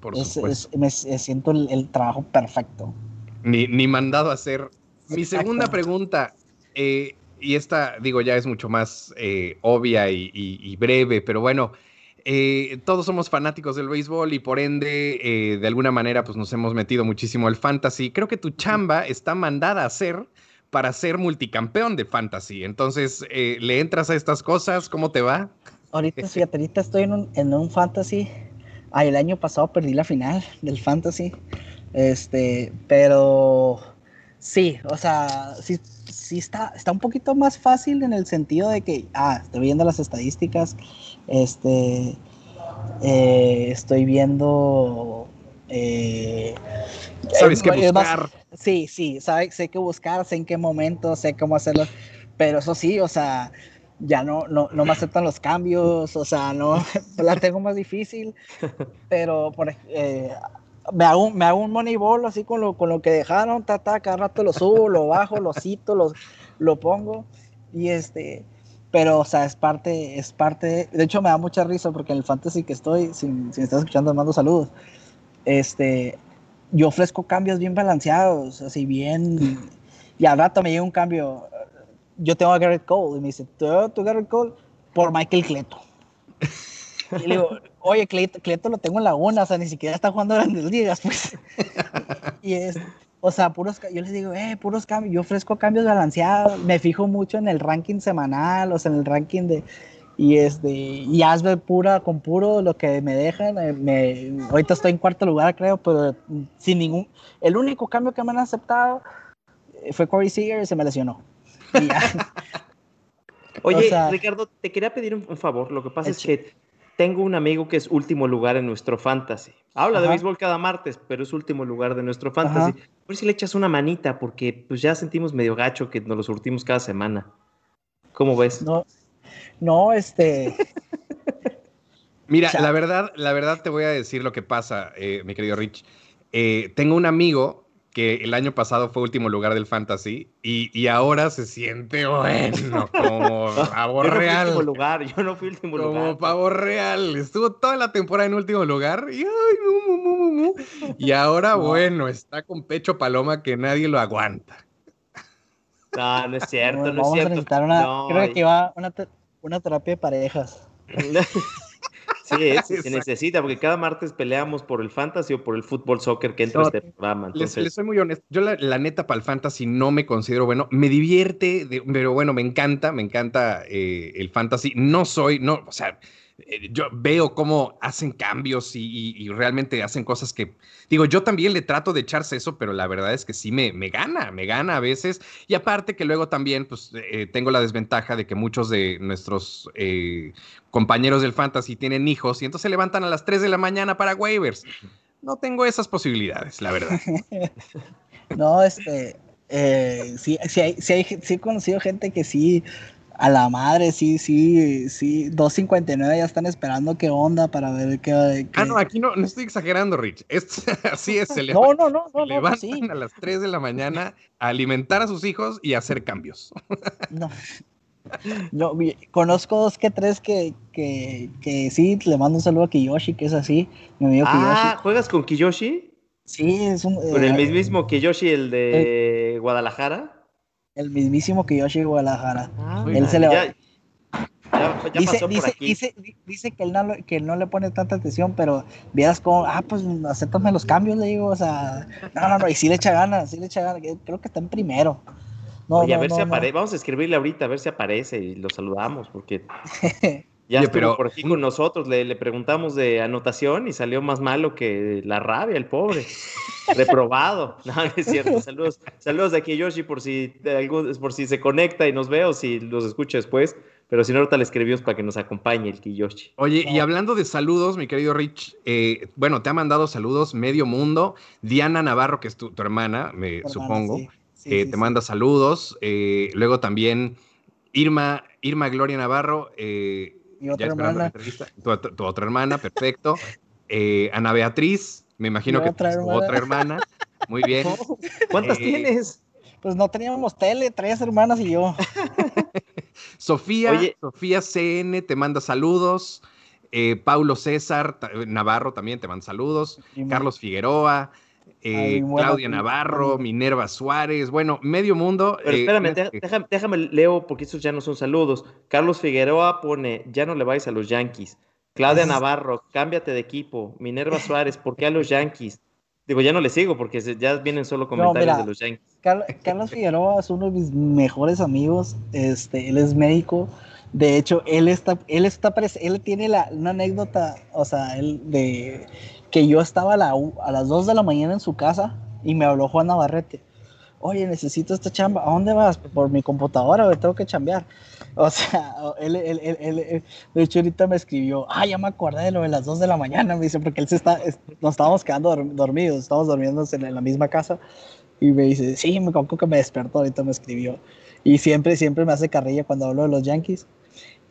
Por
es, me, siento el, el, trabajo perfecto.
Ni, ni mandado a hacer. Mi segunda pregunta, eh, y esta, digo, ya es mucho más eh, obvia y, y, y, breve, pero bueno, eh, todos somos fanáticos del béisbol y por ende, de alguna manera, pues nos hemos metido muchísimo al fantasy. Creo que tu chamba está mandada a hacer para ser multicampeón de fantasy. Entonces, ¿le entras a estas cosas? ¿Cómo te va?
Ahorita, fíjate, ahorita estoy en un, en un fantasy. Ah, el año pasado perdí la final del fantasy. Este, pero sí, o sea, sí, sí está, está un poquito más fácil en el sentido de que, ah, estoy viendo las estadísticas, este, eh, estoy viendo... Eh,
Sabes qué buscar.
Más, sí, sí, sabe, sé qué buscar, sé en qué momento, sé cómo hacerlo, pero eso sí, o sea, ya no, no, no me aceptan los cambios, o sea, no, la tengo más difícil, pero por, eh, me hago, me hago un moneyball así con lo, con lo que dejaron, ta, ta, cada rato lo subo, lo bajo, lo cito, lo, lo pongo, y este, pero, o sea, es parte, es parte, de, hecho me da mucha risa porque en el fantasy que estoy, si, si me estás escuchando, mando saludos, este, yo ofrezco cambios bien balanceados, así bien, y al rato me llega un cambio, yo tengo a Garrett Cole, y me dice, ¿tú, tú Garrett Cole? Por Michael Cleto. Y le digo, oye, Cleto, Cleto, lo tengo en la una, o sea, ni siquiera está jugando grandes ligas, pues. Y es, o sea, puros, yo les digo, eh, puros cambios, yo ofrezco cambios balanceados, me fijo mucho en el ranking semanal, o sea, en el ranking de, y este, y hazme pura, con puro lo que me dejan, eh, me, ahorita estoy en cuarto lugar, creo, pero sin ningún, el único cambio que me han aceptado fue Corey Seager y se me lesionó.
Oye, Ricardo, te quería pedir un, favor. Lo que pasa es que tengo un amigo que es último lugar en nuestro fantasy. Habla de béisbol cada martes, pero es último lugar de nuestro fantasy. Por ver si le echas una manita, porque pues ya sentimos medio gacho que nos lo surtimos cada semana. ¿Cómo ves?
No, no, este.
Mira, la verdad, la verdad te voy a decir lo que pasa, eh, mi querido Rich. Eh, tengo un amigo que el año pasado fue último lugar del Fantasy y, ahora se siente bueno, como pavo real.
último lugar, yo no fui último lugar.
Como pavo real. Estuvo toda la temporada en último lugar y, y ahora, bueno, está con pecho paloma que nadie lo aguanta.
No, no es cierto, no, es cierto.
creo que va una, una terapia de parejas.
Sí, se necesita, porque cada martes peleamos por el fantasy o por el fútbol soccer que entra este programa.
Les, soy muy honesto. Yo, la, neta, para el fantasy no me considero bueno. Me divierte, pero bueno, me encanta, me encanta eh, el fantasy. No soy, no, o sea, eh, yo veo cómo hacen cambios y, realmente hacen cosas que, digo, yo también le trato de echarse eso, pero la verdad es que sí me, me gana, me gana a veces. Y aparte que luego también, pues, eh, tengo la desventaja de que muchos de nuestros eh, compañeros del fantasy tienen hijos y entonces se levantan a las 3 de la mañana para waivers. No tengo esas posibilidades, la verdad.
no, este, sí, sí, hay, sí, sí he conocido gente que sí a la madre, sí, sí, sí. 2.59 ya están esperando qué onda para ver qué.
Ah, no, aquí no, no estoy exagerando, Rich. así es, se
no, no, no, no,
levantan a las 3 de la mañana a alimentar a sus hijos y a hacer cambios.
no. Yo conozco dos que tres que, que, que, sí, le mando un saludo a Kiyoshi, que es así.
Mi amigo ah, ¿juegas con Kiyoshi?
Sí, es un.
¿Con el eh, mismo Kiyoshi, el de Guadalajara?
El mismísimo Kiyoshi Guadalajara. Ah, él se le va. dice, dice, dice, que, él no, que no le pone tanta atención, pero veas como, ah, pues acéptame los cambios, le digo, o sea, no, no, no, y sí le echa ganas, sí le echa ganas, creo que está en primero.
No, a ver si aparece, vamos a escribirle ahorita a ver si aparece y lo saludamos, porque Ya estuvo pero, por aquí con nosotros, le, le, preguntamos de anotación y salió más malo que la rabia, el pobre. Reprobado. No, es cierto. Saludos, saludos de aquí Yoshi por si, por si se conecta y nos ve o si los escucha después. Pero si no, ahorita le escribimos para que nos acompañe el Kiyoshi.
Oye, y hablando de saludos, mi querido Rich, eh, bueno, te ha mandado saludos medio mundo. Diana Navarro, que es tu, hermana, me supongo, eh, te manda saludos. Eh, luego también Irma, Irma Gloria Navarro,
mi otra hermana.
Tu, otra hermana, perfecto. Eh, Ana Beatriz, me imagino que otra hermana. otra hermana. Muy bien.
¿Cuántas eh, tienes?
Pues no teníamos tele, tres hermanas y yo.
Sofía, Sofía CN te manda saludos. Eh, Paulo César Navarro también te manda saludos. Carlos Figueroa, eh, Claudia Navarro, Minerva Suárez, bueno, medio mundo.
Pero eh, espérame, déjame, leo, porque estos ya no son saludos. Carlos Figueroa pone, ya no le vais a los Yankees. Claudia Navarro, cámbiate de equipo. Minerva Suárez, ¿por qué a los Yankees? Digo, ya no le sigo porque ya vienen solo comentarios de los Yankees.
Carlos Figueroa es uno de mis mejores amigos. Este, él es médico. De hecho, él está, él está, él tiene la, una anécdota, o sea, él de que yo estaba a, las 2 de la mañana en su casa y me habló Juan Navarrete. Oye, necesito esta chamba. ¿A dónde vas? Por mi computadora, me tengo que chambear. O sea, él, él, él, de hecho ahorita me escribió, ah, ya me acordé de lo de las 2 de la mañana, me dice, porque él se está, nos estábamos quedando dormidos, estábamos durmiendo en la misma casa. Y me dice, sí, me acuerdo que me despertó, ahorita me escribió. Y siempre, siempre me hace carrilla cuando hablo de los Yankees.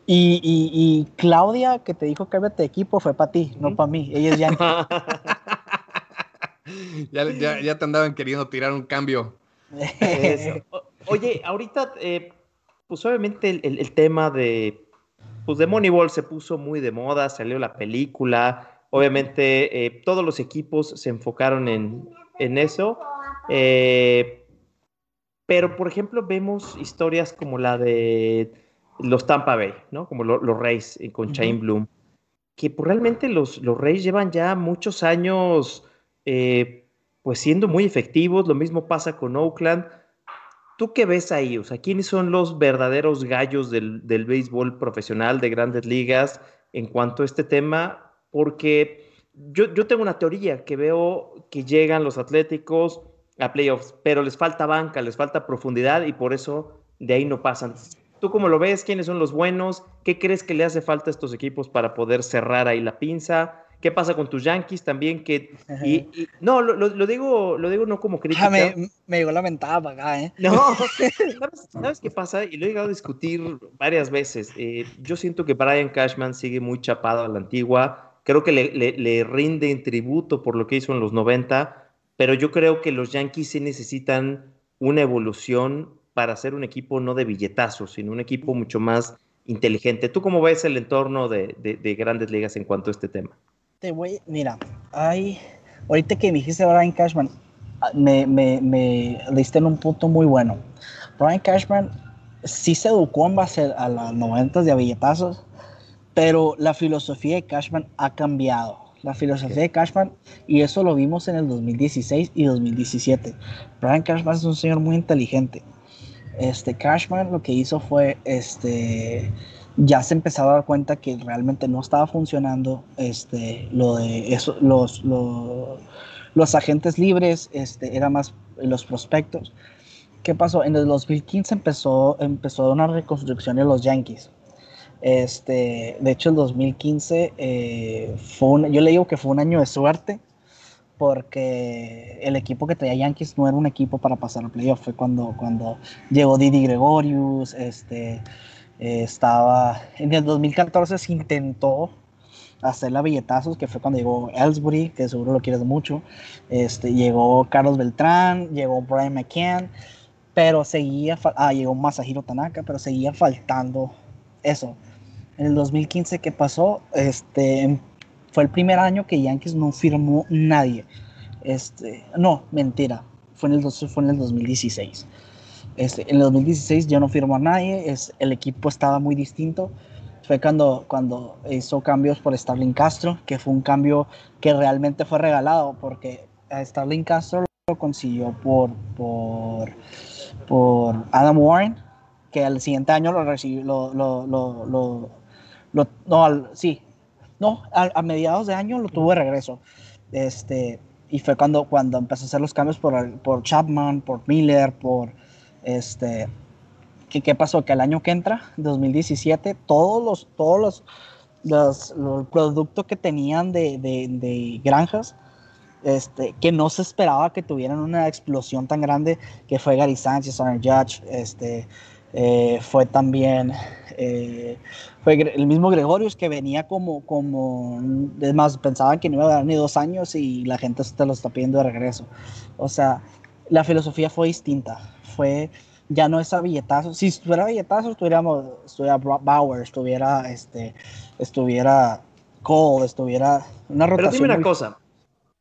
Y, y, Claudia, que te dijo que de equipo, fue para ti, no para mí. Ella es Yankee.
ya, ya, te andaban queriendo tirar un cambio.
oye, ahorita, eh, pues obviamente el, tema de, pues de Moneyball se puso muy de moda, salió la película, obviamente eh, todos los equipos se enfocaron en, en eso. Eh, pero, por ejemplo, vemos historias como la de los Tampa Bay, ¿no? Como los Rays eh, con Chain Bloom, que pues, realmente los, los Rays llevan ya muchos años eh, pues siendo muy efectivos, lo mismo pasa con Oakland. ¿Tú qué ves ahí? O sea, ¿quiénes son los verdaderos gallos del, del béisbol profesional de grandes ligas en cuanto a este tema? Porque yo, yo tengo una teoría que veo que llegan los Atléticos, a playoffs, pero les falta banca, les falta profundidad y por eso de ahí no pasan. ¿Tú cómo lo ves? ¿Quiénes son los buenos? ¿Qué crees que le hace falta a estos equipos para poder cerrar ahí la pinza? ¿Qué pasa con tus Yankees también? Que, y, no, lo, digo, lo digo no como crítica.
me, me llegó la para acá, ¿eh?
No, ¿sabes, qué pasa? Y lo he llegado a discutir varias veces. Eh, yo siento que Brian Cashman sigue muy chapado a la antigua. Creo que le, le, le rinde en tributo por lo que hizo en los 90, pero yo creo que los Yankees sí necesitan una evolución para ser un equipo no de billetazos, sino un equipo mucho más inteligente. ¿Tú cómo ves el entorno de, de grandes ligas en cuanto a este tema?
Te voy, mira, hay, ahorita que me dijiste Brian Cashman, ah, me, me, me diste en un punto muy bueno. Brian Cashman sí se educó en base a las 90 de billetazos, pero la filosofía de Cashman ha cambiado. La filosofía de Cashman, y eso lo vimos en el 2016 y 2017. Brian Cashman es un señor muy inteligente. Este Cashman lo que hizo fue este ya se empezaba a dar cuenta que realmente no estaba funcionando este, lo de eso, los, los, agentes libres, este, era más los prospectos. ¿Qué pasó? En el 2015 empezó, empezó una reconstrucción de los Yankees. Este, de hecho, el 2015 eh, fue un, yo le digo que fue un año de suerte porque el equipo que traía Yankees no era un equipo para pasar al playoff. Fue cuando, cuando llegó Didi Gregorius, este, eh, estaba en el 2014 se intentó hacer la billetazos, que fue cuando llegó Ellsbury, que seguro lo quieres mucho. Este, llegó Carlos Beltrán, llegó Brian McCann, pero seguía, ah, llegó Masahiro Tanaka, pero seguía faltando eso. En el 2015, ¿qué pasó? Este, fue el primer año que Yankees no firmó nadie. Este, no, mentira, fue en el, fue en el 2016. Este, en el 2016 yo no firmó a nadie, es, el equipo estaba muy distinto. Fue cuando, cuando hizo cambios por Starling Castro, que fue un cambio que realmente fue regalado, porque a Starling Castro lo consiguió por, por, por Adam Warren, que al siguiente año lo recibió, lo, lo, sí, no, a, mediados de año lo tuvo de regreso. Este, y fue cuando, cuando empezó a hacer los cambios por, Chapman, por Miller, por este, ¿qué, ¿Qué pasó? Que el año que entra, 2017, todos los, todos los, los, productos que tenían de, de, granjas, este, que no se esperaba que tuvieran una explosión tan grande, que fue Gary Sánchez, Aaron Judge, este, eh, fue también eh, fue el mismo Gregorius que venía como, como, es más, pensaban que no iba a dar ni dos años y la gente se lo está pidiendo de regreso. O sea, la filosofía fue distinta fue, ya no es a billetazo. Si estuviera billetazo, estuviéramos, estuviera Bauer, estuviera, este, estuviera Cole, estuviera una rotación.
Pero dime una cosa.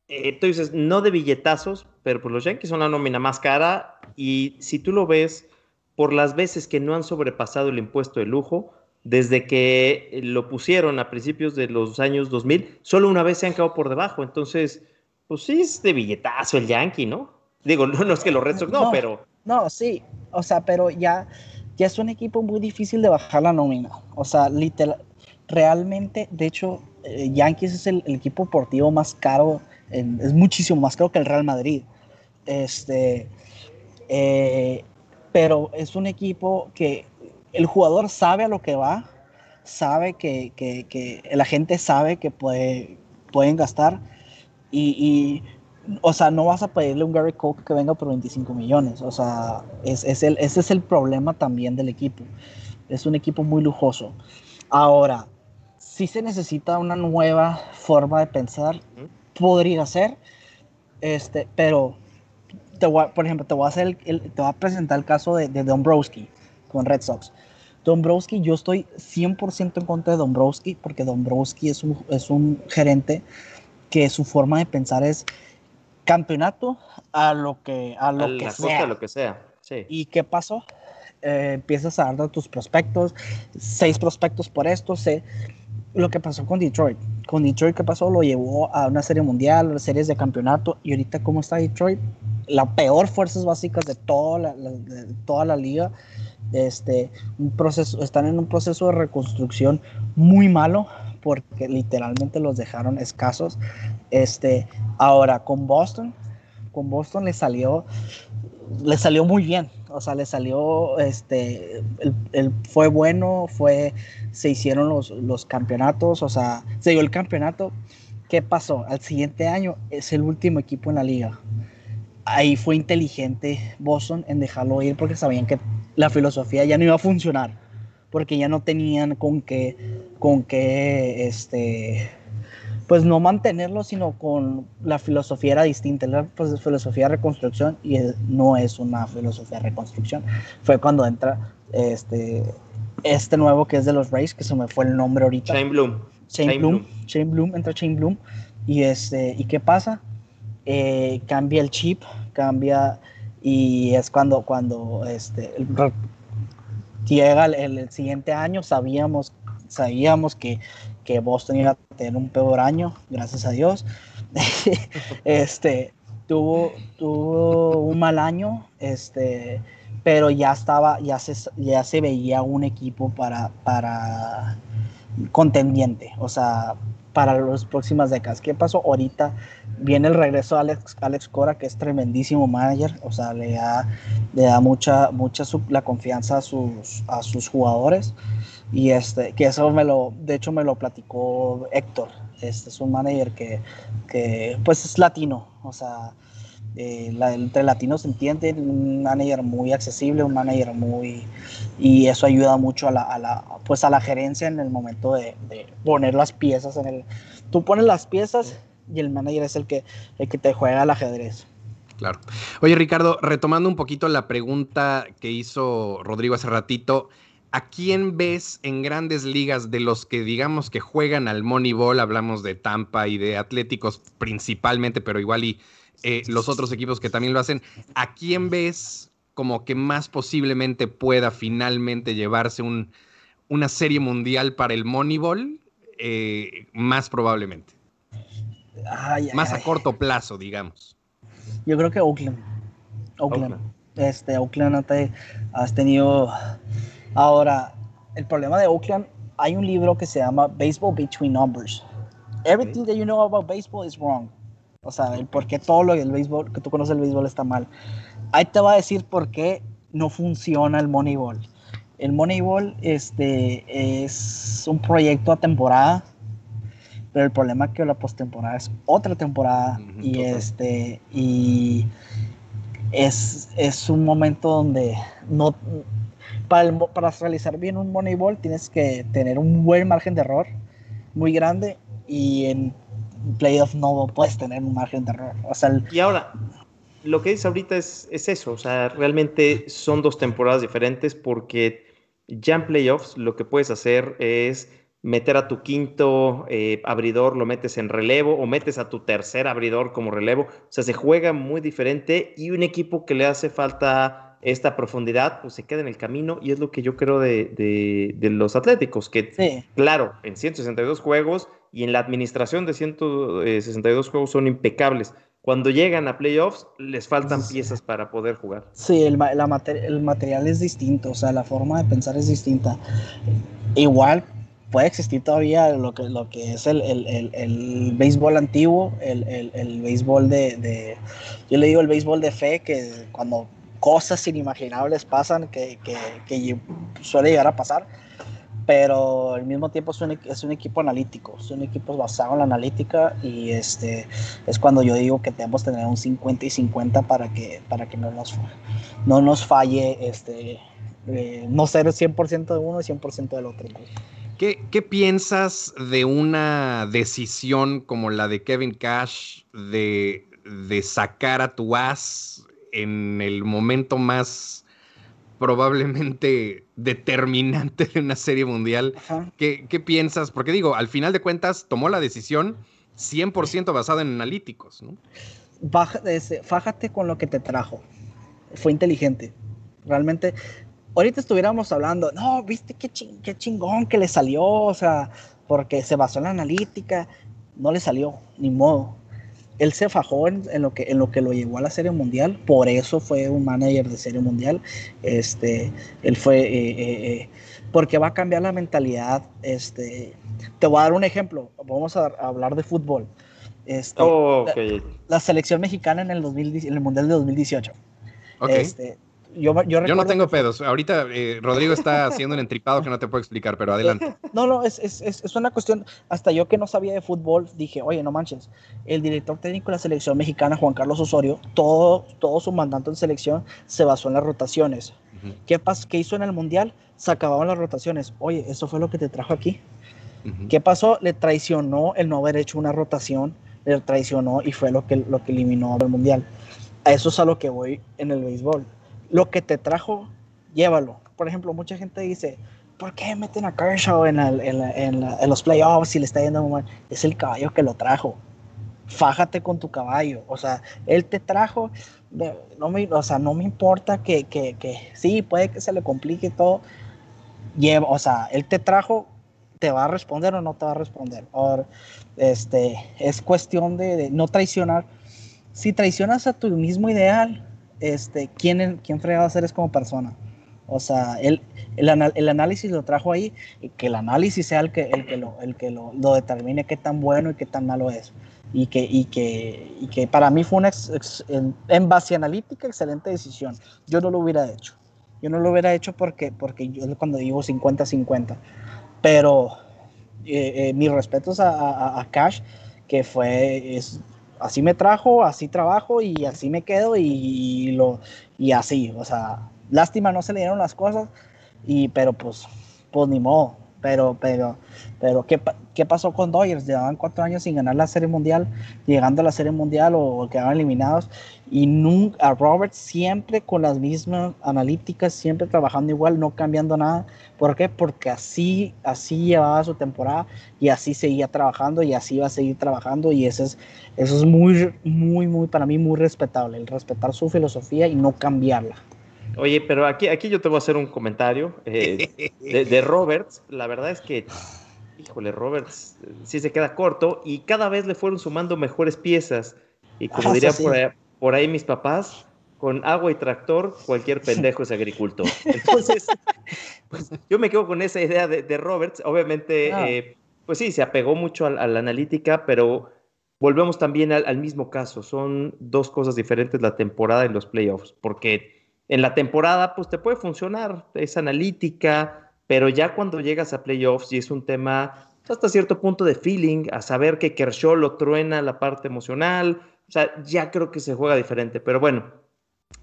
Eh, tú dices, no de billetazos, pero por pues los Yankees son la nómina más cara y si tú lo ves por las veces que no han sobrepasado el impuesto de lujo, desde que lo pusieron a principios de los años 2000, solo una vez se han quedado por debajo. Entonces, pues sí es de billetazo el Yankee, ¿no? Digo, no, no es que los Red Sox no, pero
no, sí, o sea, pero ya, ya es un equipo muy difícil de bajar la nómina. O sea, literal, realmente, de hecho, eh, Yankees es el, equipo deportivo más caro, es muchísimo más caro que el Real Madrid. Este, eh, pero es un equipo que el jugador sabe a lo que va, sabe que, que, la gente sabe que puede, pueden gastar y o sea, no vas a pedirle a un Gary Cole que venga por 25 millones. O sea, es, el, ese es el problema también del equipo. Es un equipo muy lujoso. Ahora, si se necesita una nueva forma de pensar, podría ser, este, pero te por ejemplo, te voy a hacer el, te voy a presentar el caso de, de Dombrowski con Red Sox. Dombrowski, yo estoy 100% en contra de Dombrowski porque Dombrowski es un, es un gerente que su forma de pensar es campeonato a lo que, a lo que sea.
lo que sea.
¿Y qué pasó? Eh, empiezas a dar tus prospectos, seis prospectos por esto, sé lo que pasó con Detroit. Con Detroit, ¿qué pasó? Lo llevó a una serie mundial, series de campeonato, y ahorita, ¿cómo está Detroit? La peor fuerzas básicas de toda la, de toda la liga. Este, un proceso, están en un proceso de reconstrucción muy malo porque literalmente los dejaron escasos. Este, ahora con Boston, con Boston le salió, le salió muy bien. O sea, le salió, este, el, fue bueno, fue, se hicieron los, los campeonatos, o sea, se dio el campeonato. ¿Qué pasó? Al siguiente año es el último equipo en la liga. Ahí fue inteligente Boston en dejarlo ir porque sabían que la filosofía ya no iba a funcionar, porque ya no tenían con qué, con qué, este, pues no mantenerlo, sino con la filosofía era distinta, la pues, filosofía de reconstrucción y no es una filosofía de reconstrucción. Fue cuando entra este, este nuevo que es de los Rays, que se me fue el nombre ahorita.
Shane Bloom.
Shane, Bloom, Shane Bloom, entra Shane Bloom y este, ¿y qué pasa? Eh, cambia el chip, cambia y es cuando, cuando este, llega el, siguiente año, sabíamos, sabíamos que, que Boston iba a tener un peor año, gracias a Dios. este, tuvo, tuvo un mal año, este, pero ya estaba, ya se, ya se veía un equipo para, para contendiente, o sea, para las próximas décadas. ¿Qué pasó? Ahorita viene el regreso de Alex, Alex Cora, que es tremendísimo manager, o sea, le da, le da mucha, mucha la confianza a sus, a sus jugadores. Y este, que eso me lo, de hecho me lo platicó Héctor, este es un manager que, que pues es latino, o sea, eh, entre latinos se entiende, un manager muy accesible, un manager muy... Y eso ayuda mucho a la, a la pues a la gerencia en el momento de, de, poner las piezas en el... Tú pones las piezas y el manager es el que, el que te juega al ajedrez.
Claro. Oye, Ricardo, retomando un poquito la pregunta que hizo Rodrigo hace ratito, ¿a quién ves en grandes ligas de los que digamos que juegan al Moneyball? Hablamos de Tampa y de Atléticos principalmente, pero igual y eh, los otros equipos que también lo hacen. ¿A quién ves como que más posiblemente pueda finalmente llevarse un, una serie mundial para el Moneyball? Eh, más probablemente. más a corto plazo, digamos.
Yo creo que Oakland. Oakland. Este, Oakland has tenido. Ahora, el problema de Oakland, hay un libro que se llama Baseball Between Numbers. Everything that you know about baseball is wrong. O sea, el por qué todo lo del béisbol, que tú conoces el béisbol está mal. Ahí te va a decir por qué no funciona el Moneyball. El Moneyball este, es un proyecto a temporada, pero el problema es que la postemporada es otra temporada y, este, y es, es, un momento donde no, para, para realizar bien un Moneyball tienes que tener un buen margen de error muy grande y en playoff no puedes tener un margen de error.
Y ahora, lo que dices ahorita es, es, eso, o sea, realmente son dos temporadas diferentes porque ya en playoffs lo que puedes hacer es meter a tu quinto eh, abridor, lo metes en relevo o metes a tu tercer abridor como relevo. O sea, se juega muy diferente y un equipo que le hace falta esta profundidad, pues se queda en el camino y es lo que yo creo de, de, los Atléticos, que claro, en 162 juegos y en la administración de 162 juegos son impecables. Cuando llegan a playoffs, les faltan piezas para poder jugar.
Sí, el, el material es distinto, o sea, la forma de pensar es distinta. Igual puede existir todavía lo que, lo que es el, el, el, béisbol antiguo, el, béisbol de, de, yo le digo el béisbol de fe, que cuando cosas inimaginables pasan, que, que, que suele llegar a pasar, pero al mismo tiempo es un, es un, equipo analítico, es un equipo basado en la analítica y este es cuando yo digo que debemos tener un 50 y 50 para que, para que no, nos, no nos falle este, eh, no ser 100% de uno y 100% del otro.
¿Qué, ¿Qué, piensas de una decisión como la de Kevin Cash de, de sacar a tu as en el momento más probablemente determinante de una serie mundial. ¿Qué, piensas? Porque digo, al final de cuentas tomó la decisión 100% basada en analíticos, ¿no?
fájate con lo que te trajo. Fue inteligente. Realmente, ahorita estuviéramos hablando, no, viste qué, qué chingón que le salió, o sea, porque se basó en la analítica, no le salió, ni modo él se fajó en, lo que, en lo que lo llevó a la Serie Mundial, por eso fue un manager de Serie Mundial. Este, él fue, eh, eh, eh, porque va a cambiar la mentalidad. Este, te voy a dar un ejemplo, vamos a, hablar de fútbol. Este, oh, la, selección mexicana en el, 2000, en el Mundial de 2018.
Este, yo, no tengo pedos. Ahorita eh, Rodrigo está haciendo un entripado que no te puedo explicar, pero adelante.
No, no, es, es, es, una cuestión. Hasta yo que no sabía de fútbol, dije, oye, no manches. El director técnico de la selección mexicana, Juan Carlos Osorio, todo, todo su mandato en selección se basó en las rotaciones. ¿Qué, pasó, ¿Qué hizo en el mundial? Se acababan las rotaciones. Oye, eso fue lo que te trajo aquí. ¿Qué pasó? Le traicionó el no haber hecho una rotación, le traicionó y fue lo que, lo que eliminó al mundial. A eso es a lo que voy en el béisbol lo que te trajo, llévalo. Por ejemplo, mucha gente dice, ¿por qué meten a Kershaw en, en, los playoffs si le está yendo mal? Es el caballo que lo trajo. Fájate con tu caballo. O sea, él te trajo, no me, o sea, no me importa que, que, que sí, puede que se le complique todo. Lleva, o sea, él te trajo, te va a responder o no te va a responder. Este, es cuestión de, de no traicionar. Si traicionas a tu mismo ideal, este, ¿quién, quién fregado eres como persona? O sea, él, el, el, análisis lo trajo ahí y que el análisis sea el que, el que, lo, el que lo, lo determine qué tan bueno y qué tan malo es. Y que, y que, y que para mí fue una, en, base analítica, excelente decisión. Yo no lo hubiera hecho. Yo no lo hubiera hecho porque, porque yo cuando digo 50-50. Pero eh, eh, mis respetos a, a, a, Cash, que fue, es, así me trajo, así trabajo y así me quedo y, lo y así, o sea, lástima no se le dieron las cosas y pero pues pues ni modo, pero pero pero ¿qué, qué pasó con Dodgers? Llevaban cuatro años sin ganar la Serie Mundial, llegando a la Serie Mundial o, quedaban eliminados y nunca a Robert siempre con las mismas analíticas, siempre trabajando igual, no cambiando nada. ¿Por qué? Porque así así llevaba su temporada y así seguía trabajando y así va a seguir trabajando y eso es eso es muy, muy, muy, para mí, muy respetable, el respetar su filosofía y no cambiarla.
Oye, pero aquí, aquí yo te voy a hacer un comentario eh, de, Roberts. La verdad es que, híjole, Roberts sí se queda corto y cada vez le fueron sumando mejores piezas. Y como ah, diría por, ahí, mis papás, con agua y tractor, cualquier pendejo es agricultor. Entonces, pues, yo me quedo con esa idea de, Roberts. Obviamente, ah. eh, pues sí, se apegó mucho a, a la analítica, pero volvemos también al, mismo caso. Son dos cosas diferentes la temporada y los playoffs, porque en la temporada pues te puede funcionar, es analítica, pero ya cuando llegas a playoffs y es un tema hasta cierto punto de feeling, a saber que Kershaw lo truena la parte emocional, o sea, ya creo que se juega diferente, pero bueno,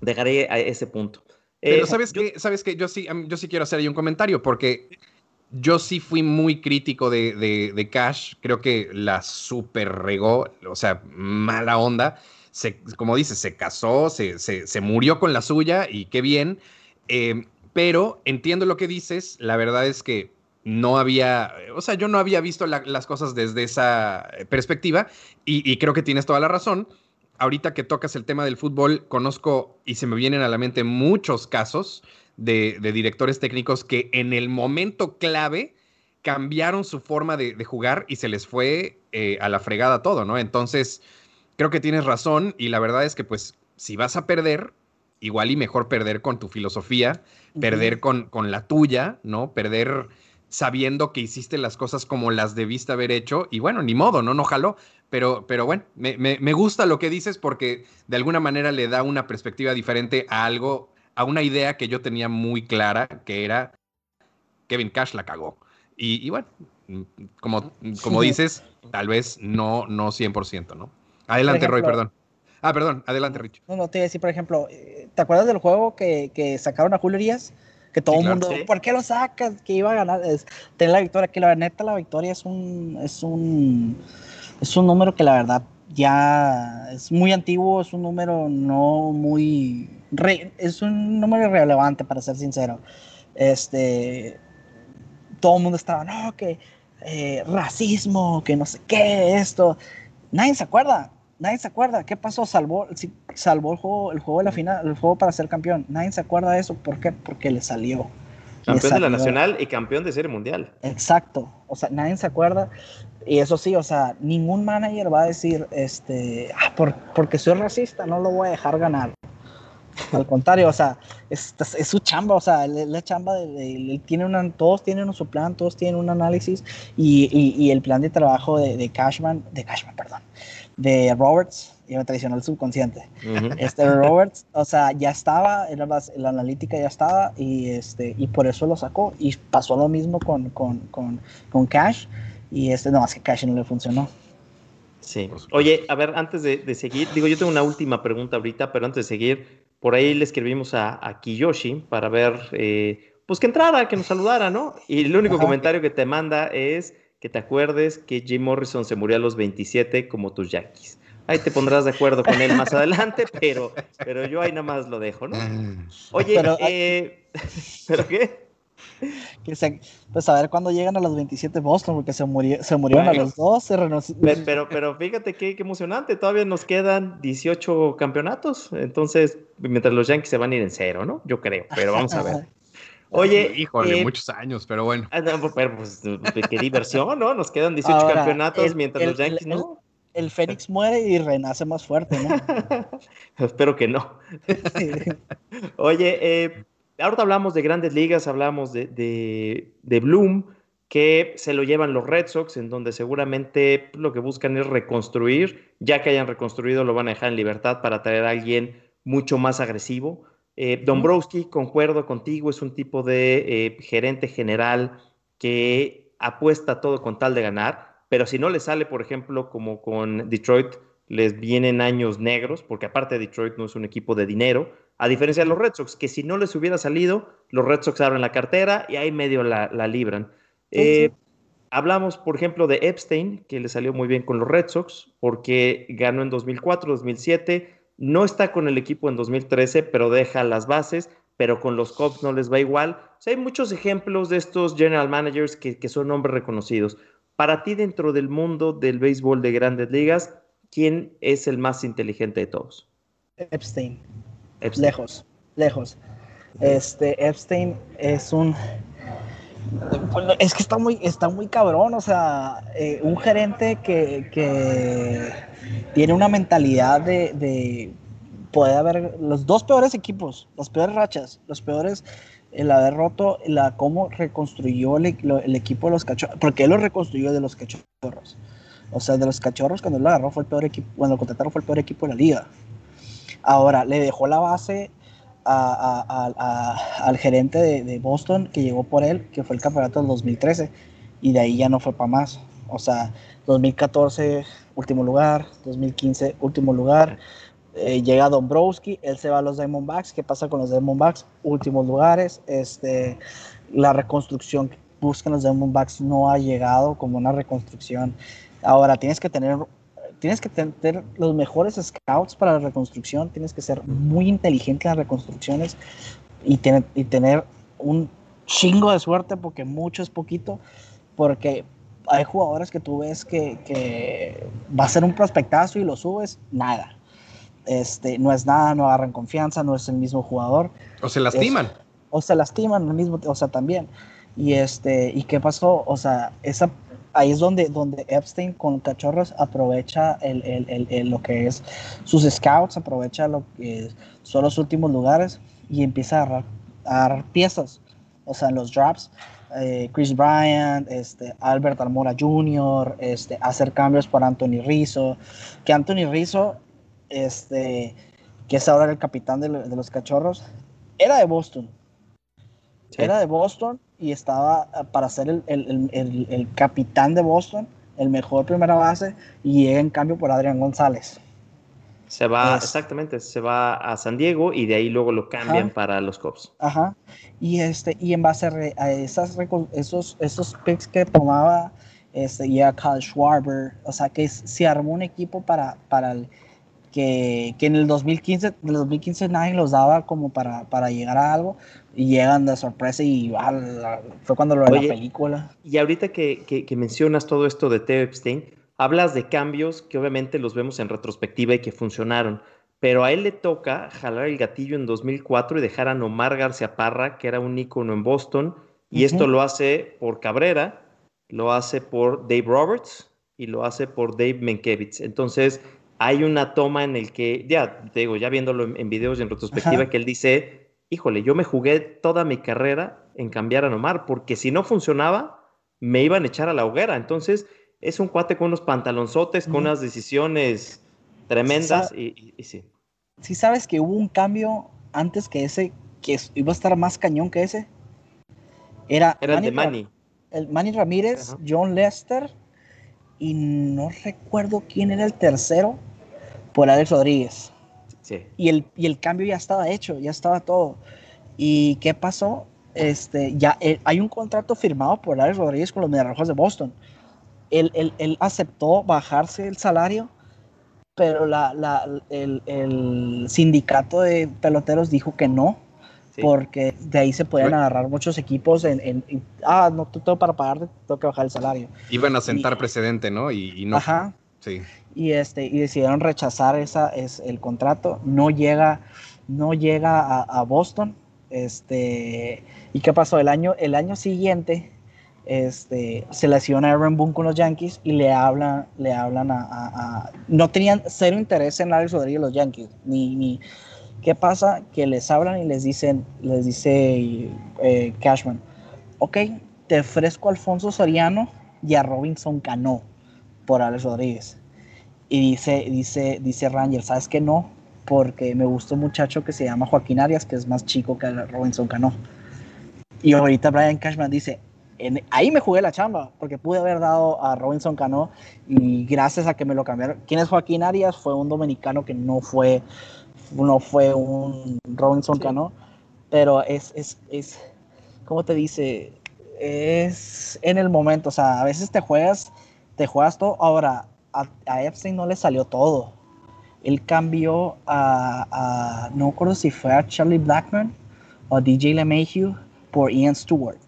dejaré a ese punto.
Pero eh, sabes que, sabes que yo sí, yo sí quiero hacer ahí un comentario, porque yo sí fui muy crítico de, Cash. Creo que la super regó, o sea, mala onda. Se, como dices, se casó, se, se, murió con la suya y qué bien. Eh, pero entiendo lo que dices. La verdad es que no había, o sea, yo no había visto las cosas desde esa perspectiva y, creo que tienes toda la razón. Ahorita que tocas el tema del fútbol, conozco y se me vienen a la mente muchos casos de, directores técnicos que en el momento clave cambiaron su forma de, jugar y se les fue eh, a la fregada todo, ¿no? Entonces, creo que tienes razón y la verdad es que pues si vas a perder, igual y mejor perder con tu filosofía, perder con, con la tuya, ¿no? Perder sabiendo que hiciste las cosas como las debiste haber hecho y bueno, ni modo, ¿no? No jaló. Pero, pero bueno, me, me gusta lo que dices porque de alguna manera le da una perspectiva diferente a algo a una idea que yo tenía muy clara, que era Kevin Cash la cagó. Y, bueno, mm, como, como dices, tal vez no, no 100%, ¿no? Adelante, Roy, perdón. Ah, perdón, adelante, Rich.
No, no, te iba a decir, por ejemplo, eh, ¿te acuerdas del juego que, que sacaron a Julio Urias? Que todo el mundo, ¿por qué lo sacas? Que iba a ganar, es, tener la victoria, que la neta la victoria es un, es un, es un número que la verdad ya es muy antiguo, es un número no muy es un número irrelevante, para ser sincero. Este, todo el mundo estaba, no, que eh, racismo, que no sé qué, esto. Nadie se acuerda, nadie se acuerda. ¿Qué pasó? Salvó, salvó el juego, el juego de la final, el juego para ser campeón. Nadie se acuerda de eso. ¿Por qué? Porque le salió.
Campeón de la nacional y campeón de serie mundial.
Exacto. O sea, nadie se acuerda. Y eso sí, o sea, ningún manager va a decir, este, ah, porque soy racista, no lo voy a dejar ganar. Al contrario, o sea, es, su chamba, o sea, la chamba de, tiene una, todos tienen su plan, todos tienen un análisis y, el plan de trabajo de, Cashman, de Cashman, perdón, de Roberts, y me traicionó el subconsciente. Este Roberts, o sea, ya estaba, era la, analítica ya estaba, y, este, y por eso lo sacó. Y pasó lo mismo con, con, con, con Cash, y este, no, más que Cash no le funcionó.
Sí. Oye, a ver, antes de, seguir, digo, yo tengo una última pregunta ahorita, pero antes de seguir, por ahí le escribimos a, Kiyoshi para ver, eh, pues que entrara, que nos saludara, ¿no? Y el único comentario que te manda es que te acuerdes que Jim Morrison se murió a los 27 como tus Yankees. Ahí te pondrás de acuerdo con él más adelante, pero, pero yo ahí nada más lo dejo, ¿no? Mm. Oye, pero, eh, ¿pero qué?
pues a ver cuándo llegan a los 27 Boston, porque se, murió, se murieron a los dos.
pero, pero fíjate qué, qué, emocionante, todavía nos quedan 18 campeonatos, entonces mientras los Yankees se van a ir en cero, ¿no? Yo creo, pero vamos a ver.
Oye, híjole, eh, muchos años, pero bueno.
Ah, pero pues, qué diversión, ¿no? Nos quedan 18 campeonatos mientras los Yankees, ¿no?
El, Fénix muere y renace más fuerte, ¿no?
Espero que no. Oye, eh, ahorita hablamos de grandes ligas, hablamos de, de, Bloom, que se lo llevan los Red Sox, en donde seguramente lo que buscan es reconstruir. Ya que hayan reconstruido, lo van a dejar en libertad para traer a alguien mucho más agresivo. Eh, Dombrowski, concuerdo contigo, es un tipo de eh, gerente general que apuesta todo con tal de ganar, pero si no le sale, por ejemplo, como con Detroit, les vienen años negros, porque aparte Detroit no es un equipo de dinero, a diferencia de los Red Sox, que si no les hubiera salido, los Red Sox abren la cartera y ahí medio la, libran. Eh, hablamos, por ejemplo, de Epstein, que le salió muy bien con los Red Sox, porque ganó en 2004, 2007, no está con el equipo en 2013, pero deja las bases, pero con los Cubs no les va igual. hay muchos ejemplos de estos general managers que, que son hombres reconocidos. Para ti, dentro del mundo del béisbol de grandes ligas, ¿quién es el más inteligente de todos?
Epstein. Lejos, lejos. Este, Epstein es un... Es que está muy, está muy cabrón, o sea, eh, un gerente que, tiene una mentalidad de, de puede haber los dos peores equipos, las peores rachas, los peores, el haber roto, la cómo reconstruyó el, equipo de los cachorros, porque él lo reconstruyó de los cachorros. O sea, de los cachorros cuando lo agarró fue el peor equipo, cuando lo contrataron fue el peor equipo de la liga. Ahora, le dejó la base al gerente de, Boston que llegó por él, que fue el campeonato del 2013, y de ahí ya no fue para más. O sea, 2014, último lugar, 2015, último lugar. Eh, llega Dombrowski, él se va a los Diamondbacks. ¿Qué pasa con los Diamondbacks? Últimos lugares. Este, la reconstrucción que buscan los Diamondbacks no ha llegado como una reconstrucción. Ahora, tienes que tener tienes que tener los mejores scouts para la reconstrucción, tienes que ser muy inteligente en las reconstrucciones y tener, y tener un chingo de suerte, porque mucho es poquito, porque hay jugadores que tú ves que, va a ser un prospectazo y lo subes, nada. Este, no es nada, no agarran confianza, no es el mismo jugador.
O se lastiman.
o se lastiman, el mismo, o sea, también. Y este, ¿y qué pasó? O sea, esa ahí es donde, donde Epstein con cachorros aprovecha el, el, el, lo que es sus scouts, aprovecha lo que son los últimos lugares y empieza a dar piezas, o sea, los drops. Eh, Chris Bryant, este, Albert Almora Jr., este, hacer cambios por Anthony Rizzo, que Anthony Rizzo, este, que es ahora el capitán de, de los cachorros, era de Boston. Era de Boston y estaba ah, para ser el, el, el, el, capitán de Boston, el mejor primera base, y llega en cambio por Adrián González.
Se va, exactamente, se va a San Diego y de ahí luego lo cambian para los Cubs.
Ajá. Y, este, y en base a, esas, esos, esos picks que tomaba este, ya Kyle Schwarber, o sea que se armó un equipo para, para el, que, que, en el 2015, en el 2015 nadie los daba como para, para llegar a algo, y llegan de sorpresa y ah, fue cuando lo de la película.
Y ahorita que, que, mencionas todo esto de Theo Epstein, hablas de cambios que obviamente los vemos en retrospectiva y que funcionaron, pero a él le toca jalar el gatillo en 2004 y dejar a Nomar García Parra, que era un ícono en Boston, y esto lo hace por Cabrera, lo hace por Dave Roberts y lo hace por Dave Menkiewicz. Entonces, hay una toma en el que, ya, te digo, ya viéndolo en, videos y en retrospectiva, que él dice, híjole, yo me jugué toda mi carrera en cambiar a Nomar, porque si no funcionaba, me iban a echar a la hoguera. Entonces, es un cuate con unos pantalonzotes, con unas decisiones tremendas y, sí.
Sí sabes que hubo un cambio antes que ese, que iba a estar más cañón que ese. Era,
Era el de Manny.
El Manny Ramírez, John Lester y no recuerdo quién era el tercero por Alex Rodríguez.
Sí.
Y el, y el cambio ya estaba hecho, ya estaba todo. ¿Y qué pasó? Este, ya eh, hay un contrato firmado por Alex Rodríguez con los Mediarrojos de Boston. Él, él, él, aceptó bajarse el salario, pero la, la, el, el, sindicato de peloteros dijo que no, porque de ahí se pueden agarrar muchos equipos en, en, ah, no tengo para pagarte, tengo que bajar el salario.
Iban a sentar precedente, ¿no? Y, no.
Ajá. Sí. Y, este, y decidieron rechazar esa, es, el contrato, no llega, no llega a, Boston. Este, ¿Y qué pasó? El año, el año siguiente este, se lesiona Aaron Boone con los Yankees y le hablan, le hablan a, No tenían cero interés en Alex Rodríguez los Yankees, ni... ¿Qué pasa? Que les hablan y les dicen, les dice eh, Cashman, ok, te ofrezco a Alfonso Soriano y a Robinson Cano por Alex Rodríguez. Y dice, dice, dice Ranger, ¿sabes qué no? Porque me gusta un muchacho que se llama Joaquín Arias, que es más chico que Robinson Cano. Y ahorita Brian Cashman dice, ahí me jugué la chamba, porque pude haber dado a Robinson Cano y gracias a que me lo cambiaron. ¿Quién es Joaquín Arias? Fue un dominicano que no fue, no fue un Robinson Cano, pero es, es, es, ¿cómo te dice? Es en el momento, o sea, a veces te juegas, te juegas todo. Ahora, a, Epstein no le salió todo. Él cambió a, a, no recuerdo si fue a Charlie Blackman o a DJ LeMahieu por Ian Stewart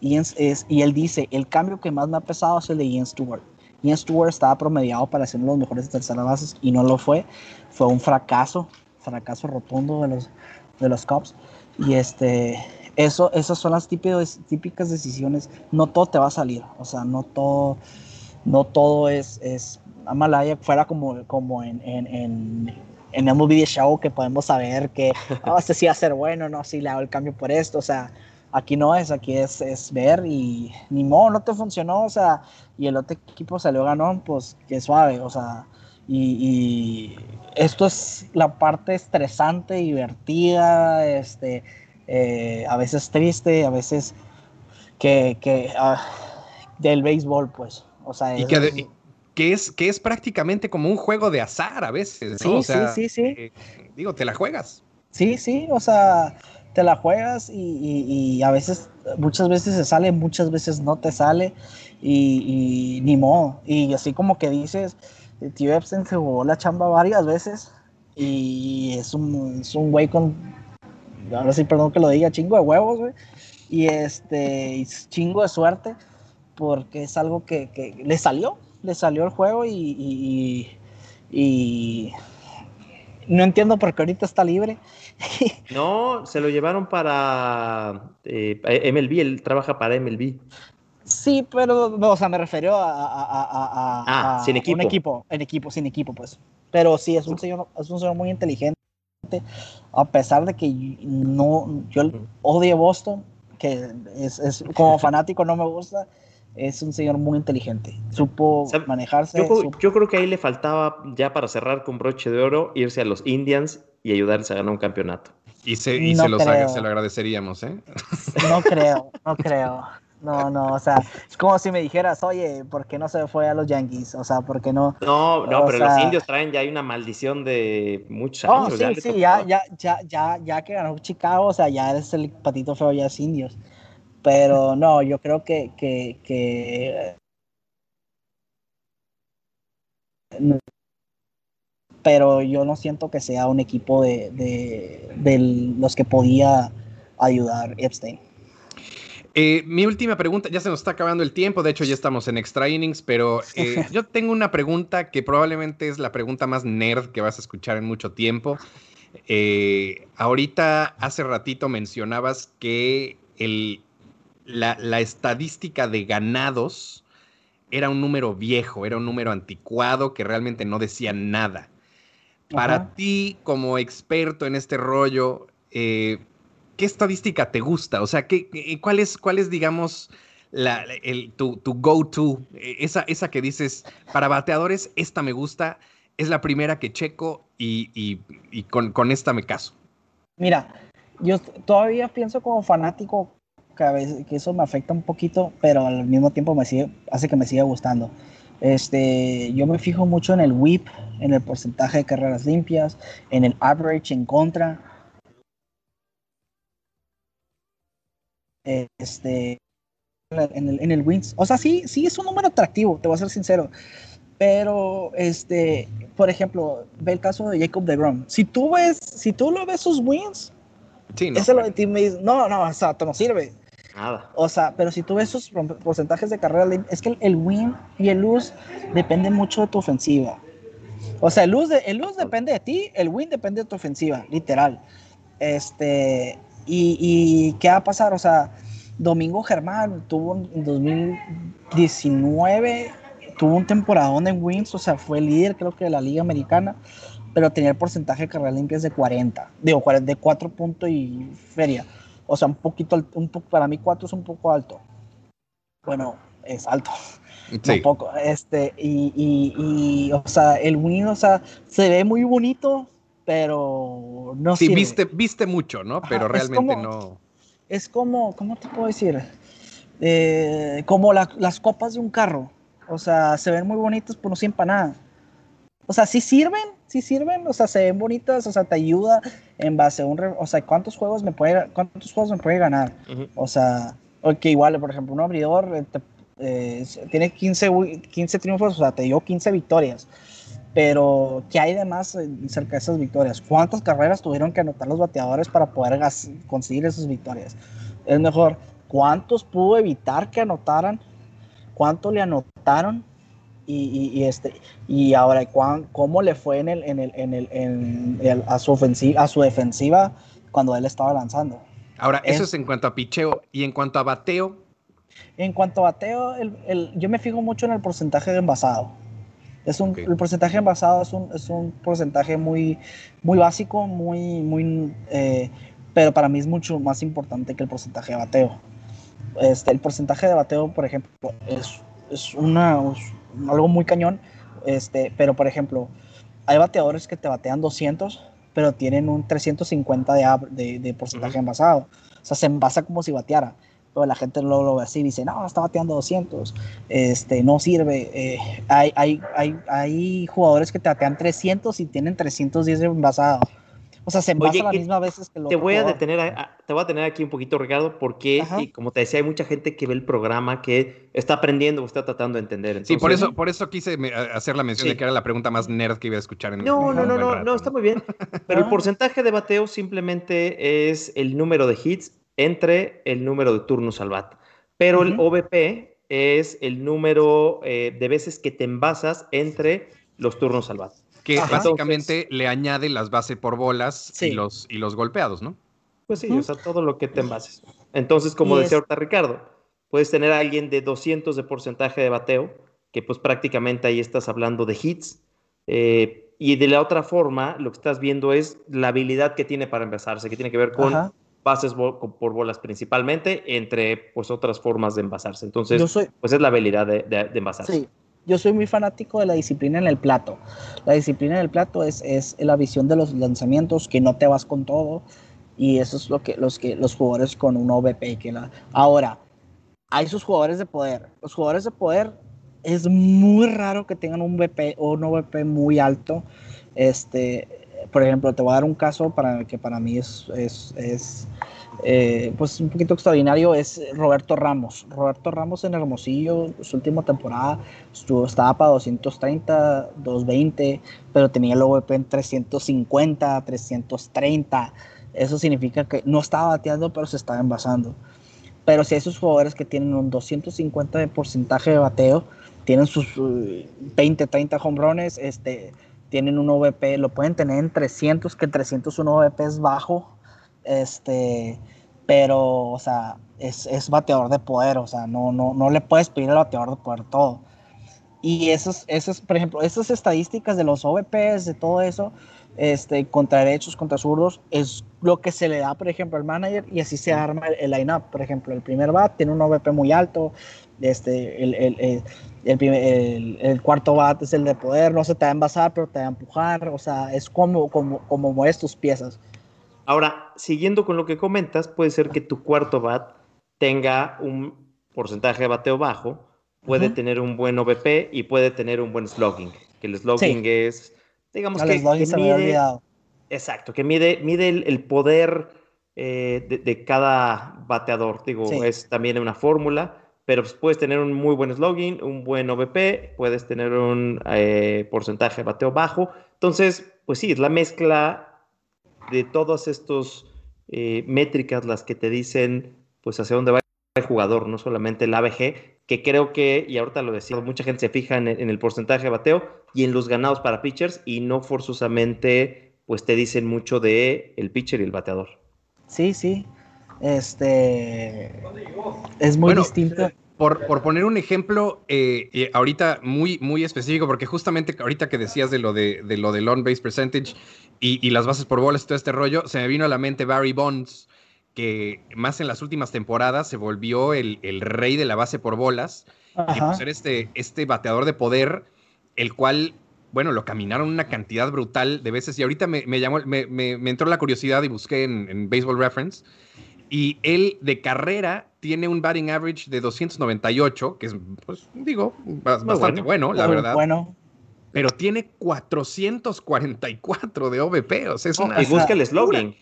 es, y él dice, el cambio que más me ha pesado es el de Ian Stewart. Ian Stewart estaba promediado para ser uno de los mejores de tercera bases y no lo fue. Fue un fracaso, fracaso rotundo de los, de los Cubs. Y este, eso, esas son las típicas, típicas decisiones. No todo te va a salir, o sea, no todo, no todo es, es Amalaya fuera como, como en, en, en, en MLB Show que podemos saber que oh, este sí va a ser bueno, no, si le hago el cambio por esto, o sea, Aquí no es, aquí es, es ver y ni modo, no te funcionó, o sea, y el otro equipo salió ganón, pues qué suave, o sea, y, esto es la parte estresante, divertida, este, eh, a veces triste, a veces que, que ah, del béisbol, pues, o sea,
y que, que, es, que es prácticamente como un juego de azar a veces,
¿no? Sí, sí, sí, sí.
Eh, digo, te la juegas.
Sí, sí, o sea, te la juegas y, a veces, muchas veces se sale, muchas veces no te sale y, ni modo. Y así como que dices, tío Epstein se jugó la chamba varias veces y es un, es un güey con, ahora sí, perdón que lo diga, chingo de huevos, güey. Y este, chingo de suerte porque es algo que, que le salió, le salió el juego y, y no entiendo por qué ahorita está libre.
no, se lo llevaron para eh, MLB, él trabaja para MLB.
Sí, pero, o sea, me refiero a, a,
ah, sin equipo.
un equipo, en equipo, sin equipo, pues. Pero sí, es un señor, es un señor muy inteligente, a pesar de que no, yo odio Boston, que es, es como fanático no me gusta, es un señor muy inteligente. Supo manejarse.
Yo, creo que ahí le faltaba, ya para cerrar con broche de oro, irse a los Indians y ayudarles a ganar un campeonato.
Y se, y se, lo agradeceríamos, ¿eh?
No creo, no creo. No, no, o sea, es como si me dijeras, oye, ¿por qué no se fue a los Yankees? O sea, ¿por qué no?
No, no, pero los indios traen ya hay una maldición de muchos
años. Sí, sí, ya, ya, ya, ya, ya que ganó Chicago, o sea, ya eres el patito feo, ya es indios. Pero no, yo creo que, que, pero yo no siento que sea un equipo de, de, los que podía ayudar Epstein.
Eh, mi última pregunta, ya se nos está acabando el tiempo, de hecho ya estamos en extra innings, pero eh, yo tengo una pregunta que probablemente es la pregunta más nerd que vas a escuchar en mucho tiempo. Eh, ahorita, hace ratito mencionabas que el, la, estadística de ganados era un número viejo, era un número anticuado que realmente no decía nada. Para ti, como experto en este rollo, eh, ¿qué estadística te gusta? O sea, ¿qué, cuál, es, ¿cuál es, digamos, la, el, tu, tu go-to, eh, esa, esa que dices, para bateadores, esta me gusta, es la primera que checo y, y, y con, con, esta me caso?
Mira, yo todavía pienso como fanático que, a veces, que eso me afecta un poquito, pero al mismo tiempo me sigue, hace que me siga gustando. Este, yo me fijo mucho en el whip, en el porcentaje de carreras limpias, en el average en contra. Este, en el, en el wins. O sea, sí, sí es un número atractivo, te voy a ser sincero. Pero, este, por ejemplo, ve el caso de Jacob de Grom. Si tú ves, si tú lo ves sus wins, sí, no, ese lo de ti me dice, no, no, exacto, no sirve. O sea, pero si tú ves sus porcentajes de carrera, es que el win y el lose depende mucho de tu ofensiva. O sea, el lose, el lose depende de ti, el win depende de tu ofensiva, literal. Este, y, y ¿qué va a pasar? O sea, Domingo Germán tuvo en 2019, tuvo un temporadón en wins, o sea, fue líder creo que de la liga americana, pero tenía el porcentaje de carreras limpias de 40, digo, de 4 puntos y feria. O sea, un poquito, un poco, para mí 4 es un poco alto. Bueno, es alto. Sí. Un poco, este, y, y, y, o sea, el win, o sea, se ve muy bonito, pero no
Sí, viste, viste mucho, ¿no? Pero Ajá, realmente
como,
no.
Es como, ¿cómo te puedo decir? Eh, como la, las copas de un carro. O sea, se ven muy bonitas, pero no sirven para nada. O sea, sí sirven, sí sirven, o sea, se ven bonitas, o sea, te ayuda en base a un, o sea, cuántos juegos me puede, cuántos juegos me puede ganar. Uh -huh. O sea, que igual, por ejemplo, un abridor te, eh, tiene 15, 15 triunfos, o sea, te dio 15 victorias. Pero, ¿qué hay de más cerca de esas victorias? ¿Cuántas carreras tuvieron que anotar los bateadores para poder conseguir esas victorias? Es mejor, ¿cuántos pudo evitar que anotaran? ¿Cuánto le anotaron? Y, y, y este, y ahora, ¿cómo le fue en el, en el, en el, en el, a, su ofensiva, a su defensiva cuando él estaba lanzando?
Ahora, eso es, es en cuanto a picheo. ¿Y en cuanto a bateo?
En cuanto a bateo, el, el, yo me fijo mucho en el porcentaje de envasado. Es un, okay. El porcentaje envasado es un, es un porcentaje muy, muy básico, muy, muy, eh, pero para mí es mucho más importante que el porcentaje de bateo. Este, el porcentaje de bateo, por ejemplo, es, es una, algo muy cañón, este, pero por ejemplo, hay bateadores que te batean 200, pero tienen un 350 de, de, de porcentaje uh -huh. envasado. O sea, se envasa como si bateara pero la gente no lo ve así, dice, no, está bateando 200, este, no sirve. Eh, hay, hay, hay, hay jugadores que te batean 300 y tienen 310 envasados. O sea, se envasa Oye, las mismas veces que lo
te voy a detener, a, te voy a tener aquí un poquito, Ricardo, porque, y como te decía, hay mucha gente que ve el programa que está aprendiendo o está tratando de entender.
Entonces, sí, por eso, por eso quise hacer la mención sí. de que era la pregunta más nerd que iba a escuchar en
No,
en
no, no, no, no, está muy bien. Pero el porcentaje de bateo simplemente es el número de hits entre el número de turnos al bat. Pero uh -huh. el OBP es el número eh, de veces que te envasas entre los turnos al bat.
Que Ajá. básicamente Entonces, le añade las bases por bolas sí. y, los, y los golpeados, ¿no?
Pues sí, o sea, todo lo que te envases. Entonces, como decía ahorita Ricardo, puedes tener a alguien de 200 de porcentaje de bateo, que pues prácticamente ahí estás hablando de hits, eh, y de la otra forma, lo que estás viendo es la habilidad que tiene para envasarse, que tiene que ver con Ajá bases por bolas principalmente, entre pues otras formas de envasarse. Entonces, soy, pues es la habilidad de, de, de, envasarse.
Sí, yo soy muy fanático de la disciplina en el plato. La disciplina en el plato es, es la visión de los lanzamientos, que no te vas con todo, y eso es lo que los, que, los jugadores con un OVP. Que la... Ahora, hay sus jugadores de poder. Los jugadores de poder es muy raro que tengan un VP o un OVP muy alto. Este, por ejemplo, te voy a dar un caso para que para mí es, es, es eh, pues un poquito extraordinario, es Roberto Ramos. Roberto Ramos en Hermosillo, su última temporada, estuvo, estaba para 230, 220, pero tenía el OVP en 350, 330. Eso significa que no estaba bateando, pero se estaba envasando. Pero si hay esos jugadores que tienen un 250 de porcentaje de bateo, tienen sus 20, 30 hombrones, este, tienen un OVP, lo pueden tener en 300, que 300 un OVP es bajo, este, pero, o sea, es, es bateador de poder, o sea, no, no, no le puedes pedir al bateador de poder todo. Y esos, esos, por ejemplo, esas estadísticas de los OVPs, de todo eso, este, contra derechos, contra zurdos, es lo que se le da, por ejemplo, al manager y así se arma el, line-up. Por ejemplo, el primer bat tiene un OVP muy alto, este, el, el, el, el, cuarto bat es el de poder, no se te va a envasar, pero te va a empujar, o sea, es como, como, como mueves tus piezas.
Ahora, siguiendo con lo que comentas, puede ser que tu cuarto bat tenga un porcentaje de bateo bajo, puede tener un buen OVP y puede tener un buen slugging, que el slugging es, digamos que, mide, exacto, que mide, mide el, poder eh, de, cada bateador, digo, es también una fórmula pero pues, puedes tener un muy buen slogan, un buen OVP, puedes tener un eh, porcentaje de bateo bajo. Entonces, pues sí, es la mezcla de todas estas eh, métricas las que te dicen pues hacia dónde va el jugador, no solamente el ABG, que creo que, y ahorita lo decía, mucha gente se fija en el, porcentaje de bateo y en los ganados para pitchers y no forzosamente pues te dicen mucho de el pitcher y el bateador.
Sí, sí. Este es muy distinto.
Por, por, poner un ejemplo, eh, ahorita muy, muy específico, porque justamente ahorita que decías de lo de, de lo del on-base percentage y, y, las bases por bolas y todo este rollo, se me vino a la mente Barry Bonds, que más en las últimas temporadas se volvió el, el rey de la base por bolas, y pues era este, este bateador de poder, el cual bueno, lo caminaron una cantidad brutal de veces. Y ahorita me, me llamó, me, me, entró la curiosidad y busqué en, en, Baseball Reference y él de carrera tiene un batting average de 298, que es, pues, digo, bastante bueno, la verdad.
Bueno.
Pero tiene 444 de OVP, o sea, es una...
Y busca el slogan.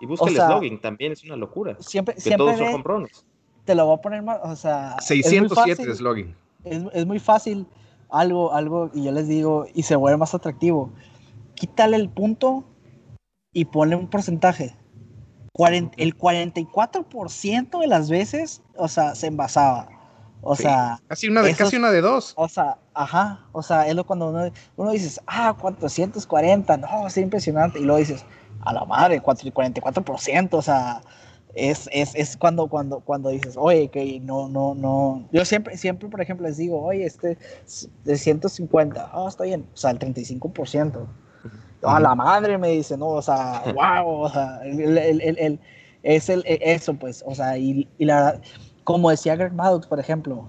Y busca el slogan, también es una locura.
Siempre, que todos son comprones. Te lo voy a poner más, o sea...
607 de slogan.
Es, es muy fácil algo, algo, y yo les digo, y se vuelve más atractivo. Quítale el punto y ponle un porcentaje el 44% de las veces, o sea, se envasaba. O sea.
Casi una, de, casi una de dos.
O sea, ajá. O sea, es lo cuando uno, uno dices, ah, 440, no, es impresionante. Y luego dices, a la madre, 44%, o sea. Es, es, es, cuando, cuando, cuando dices, oye, que no, no, no. Yo siempre, siempre, por ejemplo, les digo, oye, este de 150, ah, está bien, o sea, el 35% a la madre me dice, no, o sea, wow, o sea, el, el, el, es el, e, eso, pues, o sea, y, y la, como decía Greg Maddox, por ejemplo,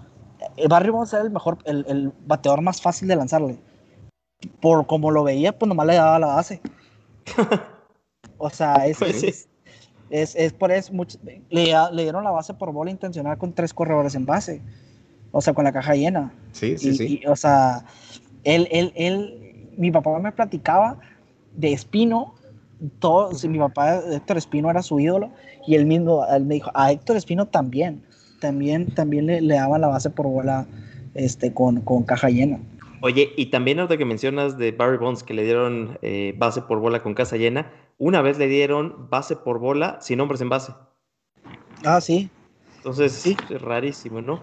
el Barry Bonds era el mejor, el, el, bateador más fácil de lanzarle. Por como lo veía, pues nomás le daba la base. o sea, es, pues es, es, es, por eso, mucho, le, le, dieron la base por bola intencional con tres corredores en base. O sea, con la caja llena.
Sí, sí, sí.
o sea, él, él, él, mi papá me platicaba de Espino, todo, mi papá Héctor Espino era su ídolo y él mismo él me dijo, a Héctor Espino también, también, también le, le daban la base por bola este, con, con caja llena.
Oye, y también ahorita que mencionas de Barry Bonds que le dieron eh, base por bola con casa llena, una vez le dieron base por bola sin hombres en base.
Ah, sí.
Entonces, sí. es rarísimo, ¿no?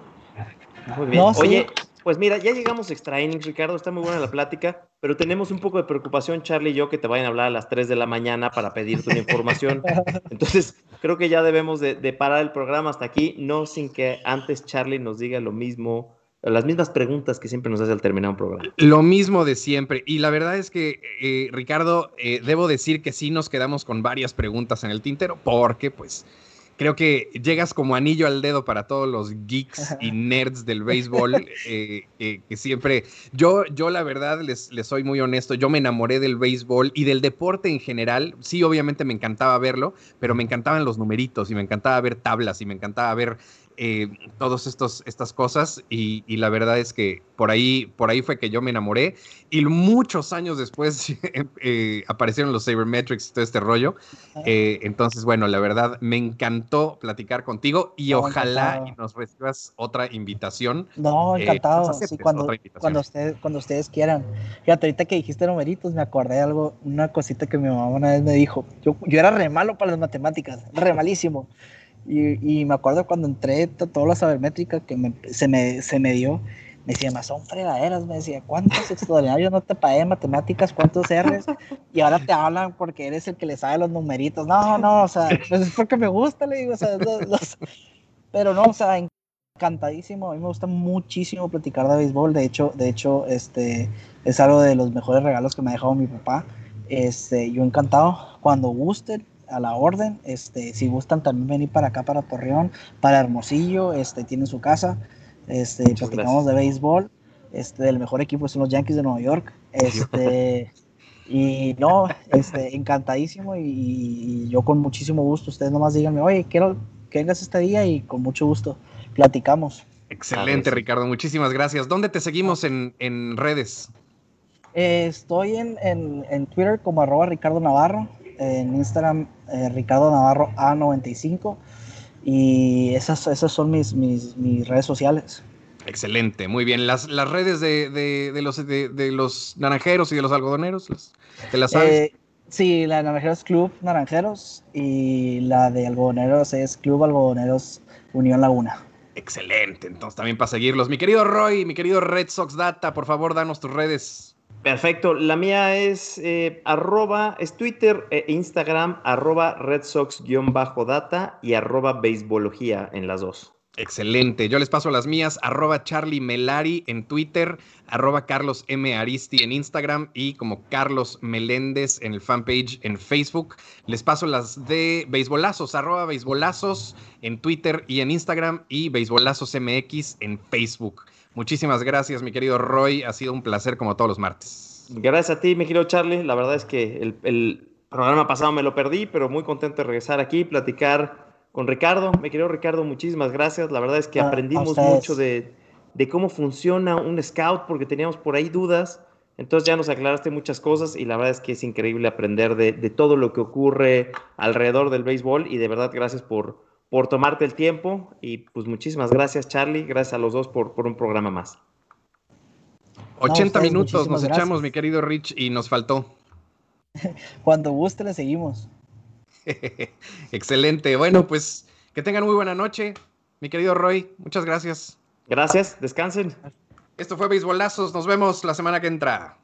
Muy bien. Oye, pues mira, ya llegamos a extra innings, Ricardo, está muy buena la plática, pero tenemos un poco de preocupación, Charlie y yo, que te vayan a hablar a las 3 de la mañana para pedirte una información. Entonces, creo que ya debemos de, parar el programa hasta aquí, no sin que antes Charlie nos diga lo mismo, las mismas preguntas que siempre nos hace al terminar un programa.
Lo mismo de siempre. Y la verdad es que, eh, Ricardo, eh, debo decir que sí nos quedamos con varias preguntas en el tintero, porque pues creo que llegas como anillo al dedo para todos los geeks y nerds del béisbol, eh, que siempre, yo, yo la verdad les, les soy muy honesto, yo me enamoré del béisbol y del deporte en general, sí, obviamente me encantaba verlo, pero me encantaban los numeritos y me encantaba ver tablas y me encantaba ver eh, todas estas cosas y, y, la verdad es que por ahí, por ahí fue que yo me enamoré y muchos años después eh, aparecieron los Sabermetrics y todo este rollo. Eh, entonces, bueno, la verdad me encantó platicar contigo y ojalá nos recibas otra invitación.
No, eh, encantado. sí, cuando, cuando, ustedes, cuando ustedes quieran. Fíjate, ahorita que dijiste numeritos, me acordé de algo, una cosita que mi mamá una vez me dijo. Yo, yo era re malo para las matemáticas, re malísimo. Y, y, me acuerdo cuando entré todas las sabermétricas que se, me, se me dio, me decía, más son fregaderas, me decía, ¿cuántos extraordinarios no te pagué matemáticas? ¿Cuántos R's? Y ahora te hablan porque eres el que le sabe los numeritos. No, no, o sea, pues es porque me gusta, le digo, o sea, los, pero no, o sea, encantadísimo. A mí me gusta muchísimo platicar de béisbol. De hecho, de hecho, este es algo de los mejores regalos que me ha dejado mi papá. Este, yo encantado. Cuando gusten, a la orden. Este, si gustan también venir para acá, para Torreón, para Hermosillo, este, tiene su casa. Este, platicamos de béisbol. Este, del mejor equipo son los Yankees de Nueva York. Este, y no, este, encantadísimo y, yo con muchísimo gusto. Ustedes nomás díganme, oye, quiero que vengas este día y con mucho gusto platicamos.
Excelente, Ricardo. Muchísimas gracias. ¿Dónde te seguimos en, redes?
Eh, estoy en, en, Twitter como arroba Ricardo Navarro, en Instagram eh, Ricardo Navarro A95 y esas, esas son mis, mis, mis redes sociales.
Excelente, muy bien. Las, las redes de, de, los, de, los naranjeros y de los algodoneros, ¿te las sabes?
Eh, sí, la de naranjeros Club Naranjeros y la de algodoneros es Club Algodoneros Unión Laguna.
Excelente, entonces también para seguirlos. Mi querido Roy, mi querido Red Sox Data, por favor, danos tus redes.
Perfecto, la mía es eh, arroba, es Twitter e Instagram, arroba Red Sox-data y arroba beisbología en las dos.
Excelente. Yo les paso las mías, arroba Charlie Melari en Twitter, arroba Carlos M. Aristi en Instagram y como Carlos Meléndez en el fanpage en Facebook. Les paso las de Beisbolazos, arroba Beisbolazos en Twitter y en Instagram y Beisbolazos MX en Facebook. Muchísimas gracias, mi querido Roy. Ha sido un placer como todos los martes.
Gracias a ti, mi querido Charlie. La verdad es que el, el programa pasado me lo perdí, pero muy contento de regresar aquí, platicar con Ricardo. Me querido Ricardo, muchísimas gracias. La verdad es que aprendimos mucho de, cómo funciona un scout porque teníamos por ahí dudas. Entonces ya nos aclaraste muchas cosas y la verdad es que es increíble aprender de, todo lo que ocurre alrededor del béisbol y de verdad gracias por, por tomarte el tiempo y pues muchísimas gracias Charlie, gracias a los dos por, por un programa más.
80 minutos nos echamos mi querido Rich y nos faltó.
Cuando guste le seguimos.
Excelente. Bueno, pues que tengan muy buena noche. Mi querido Roy, muchas gracias.
Gracias, descansen.
Esto fue Beisbolazos. Nos vemos la semana que entra.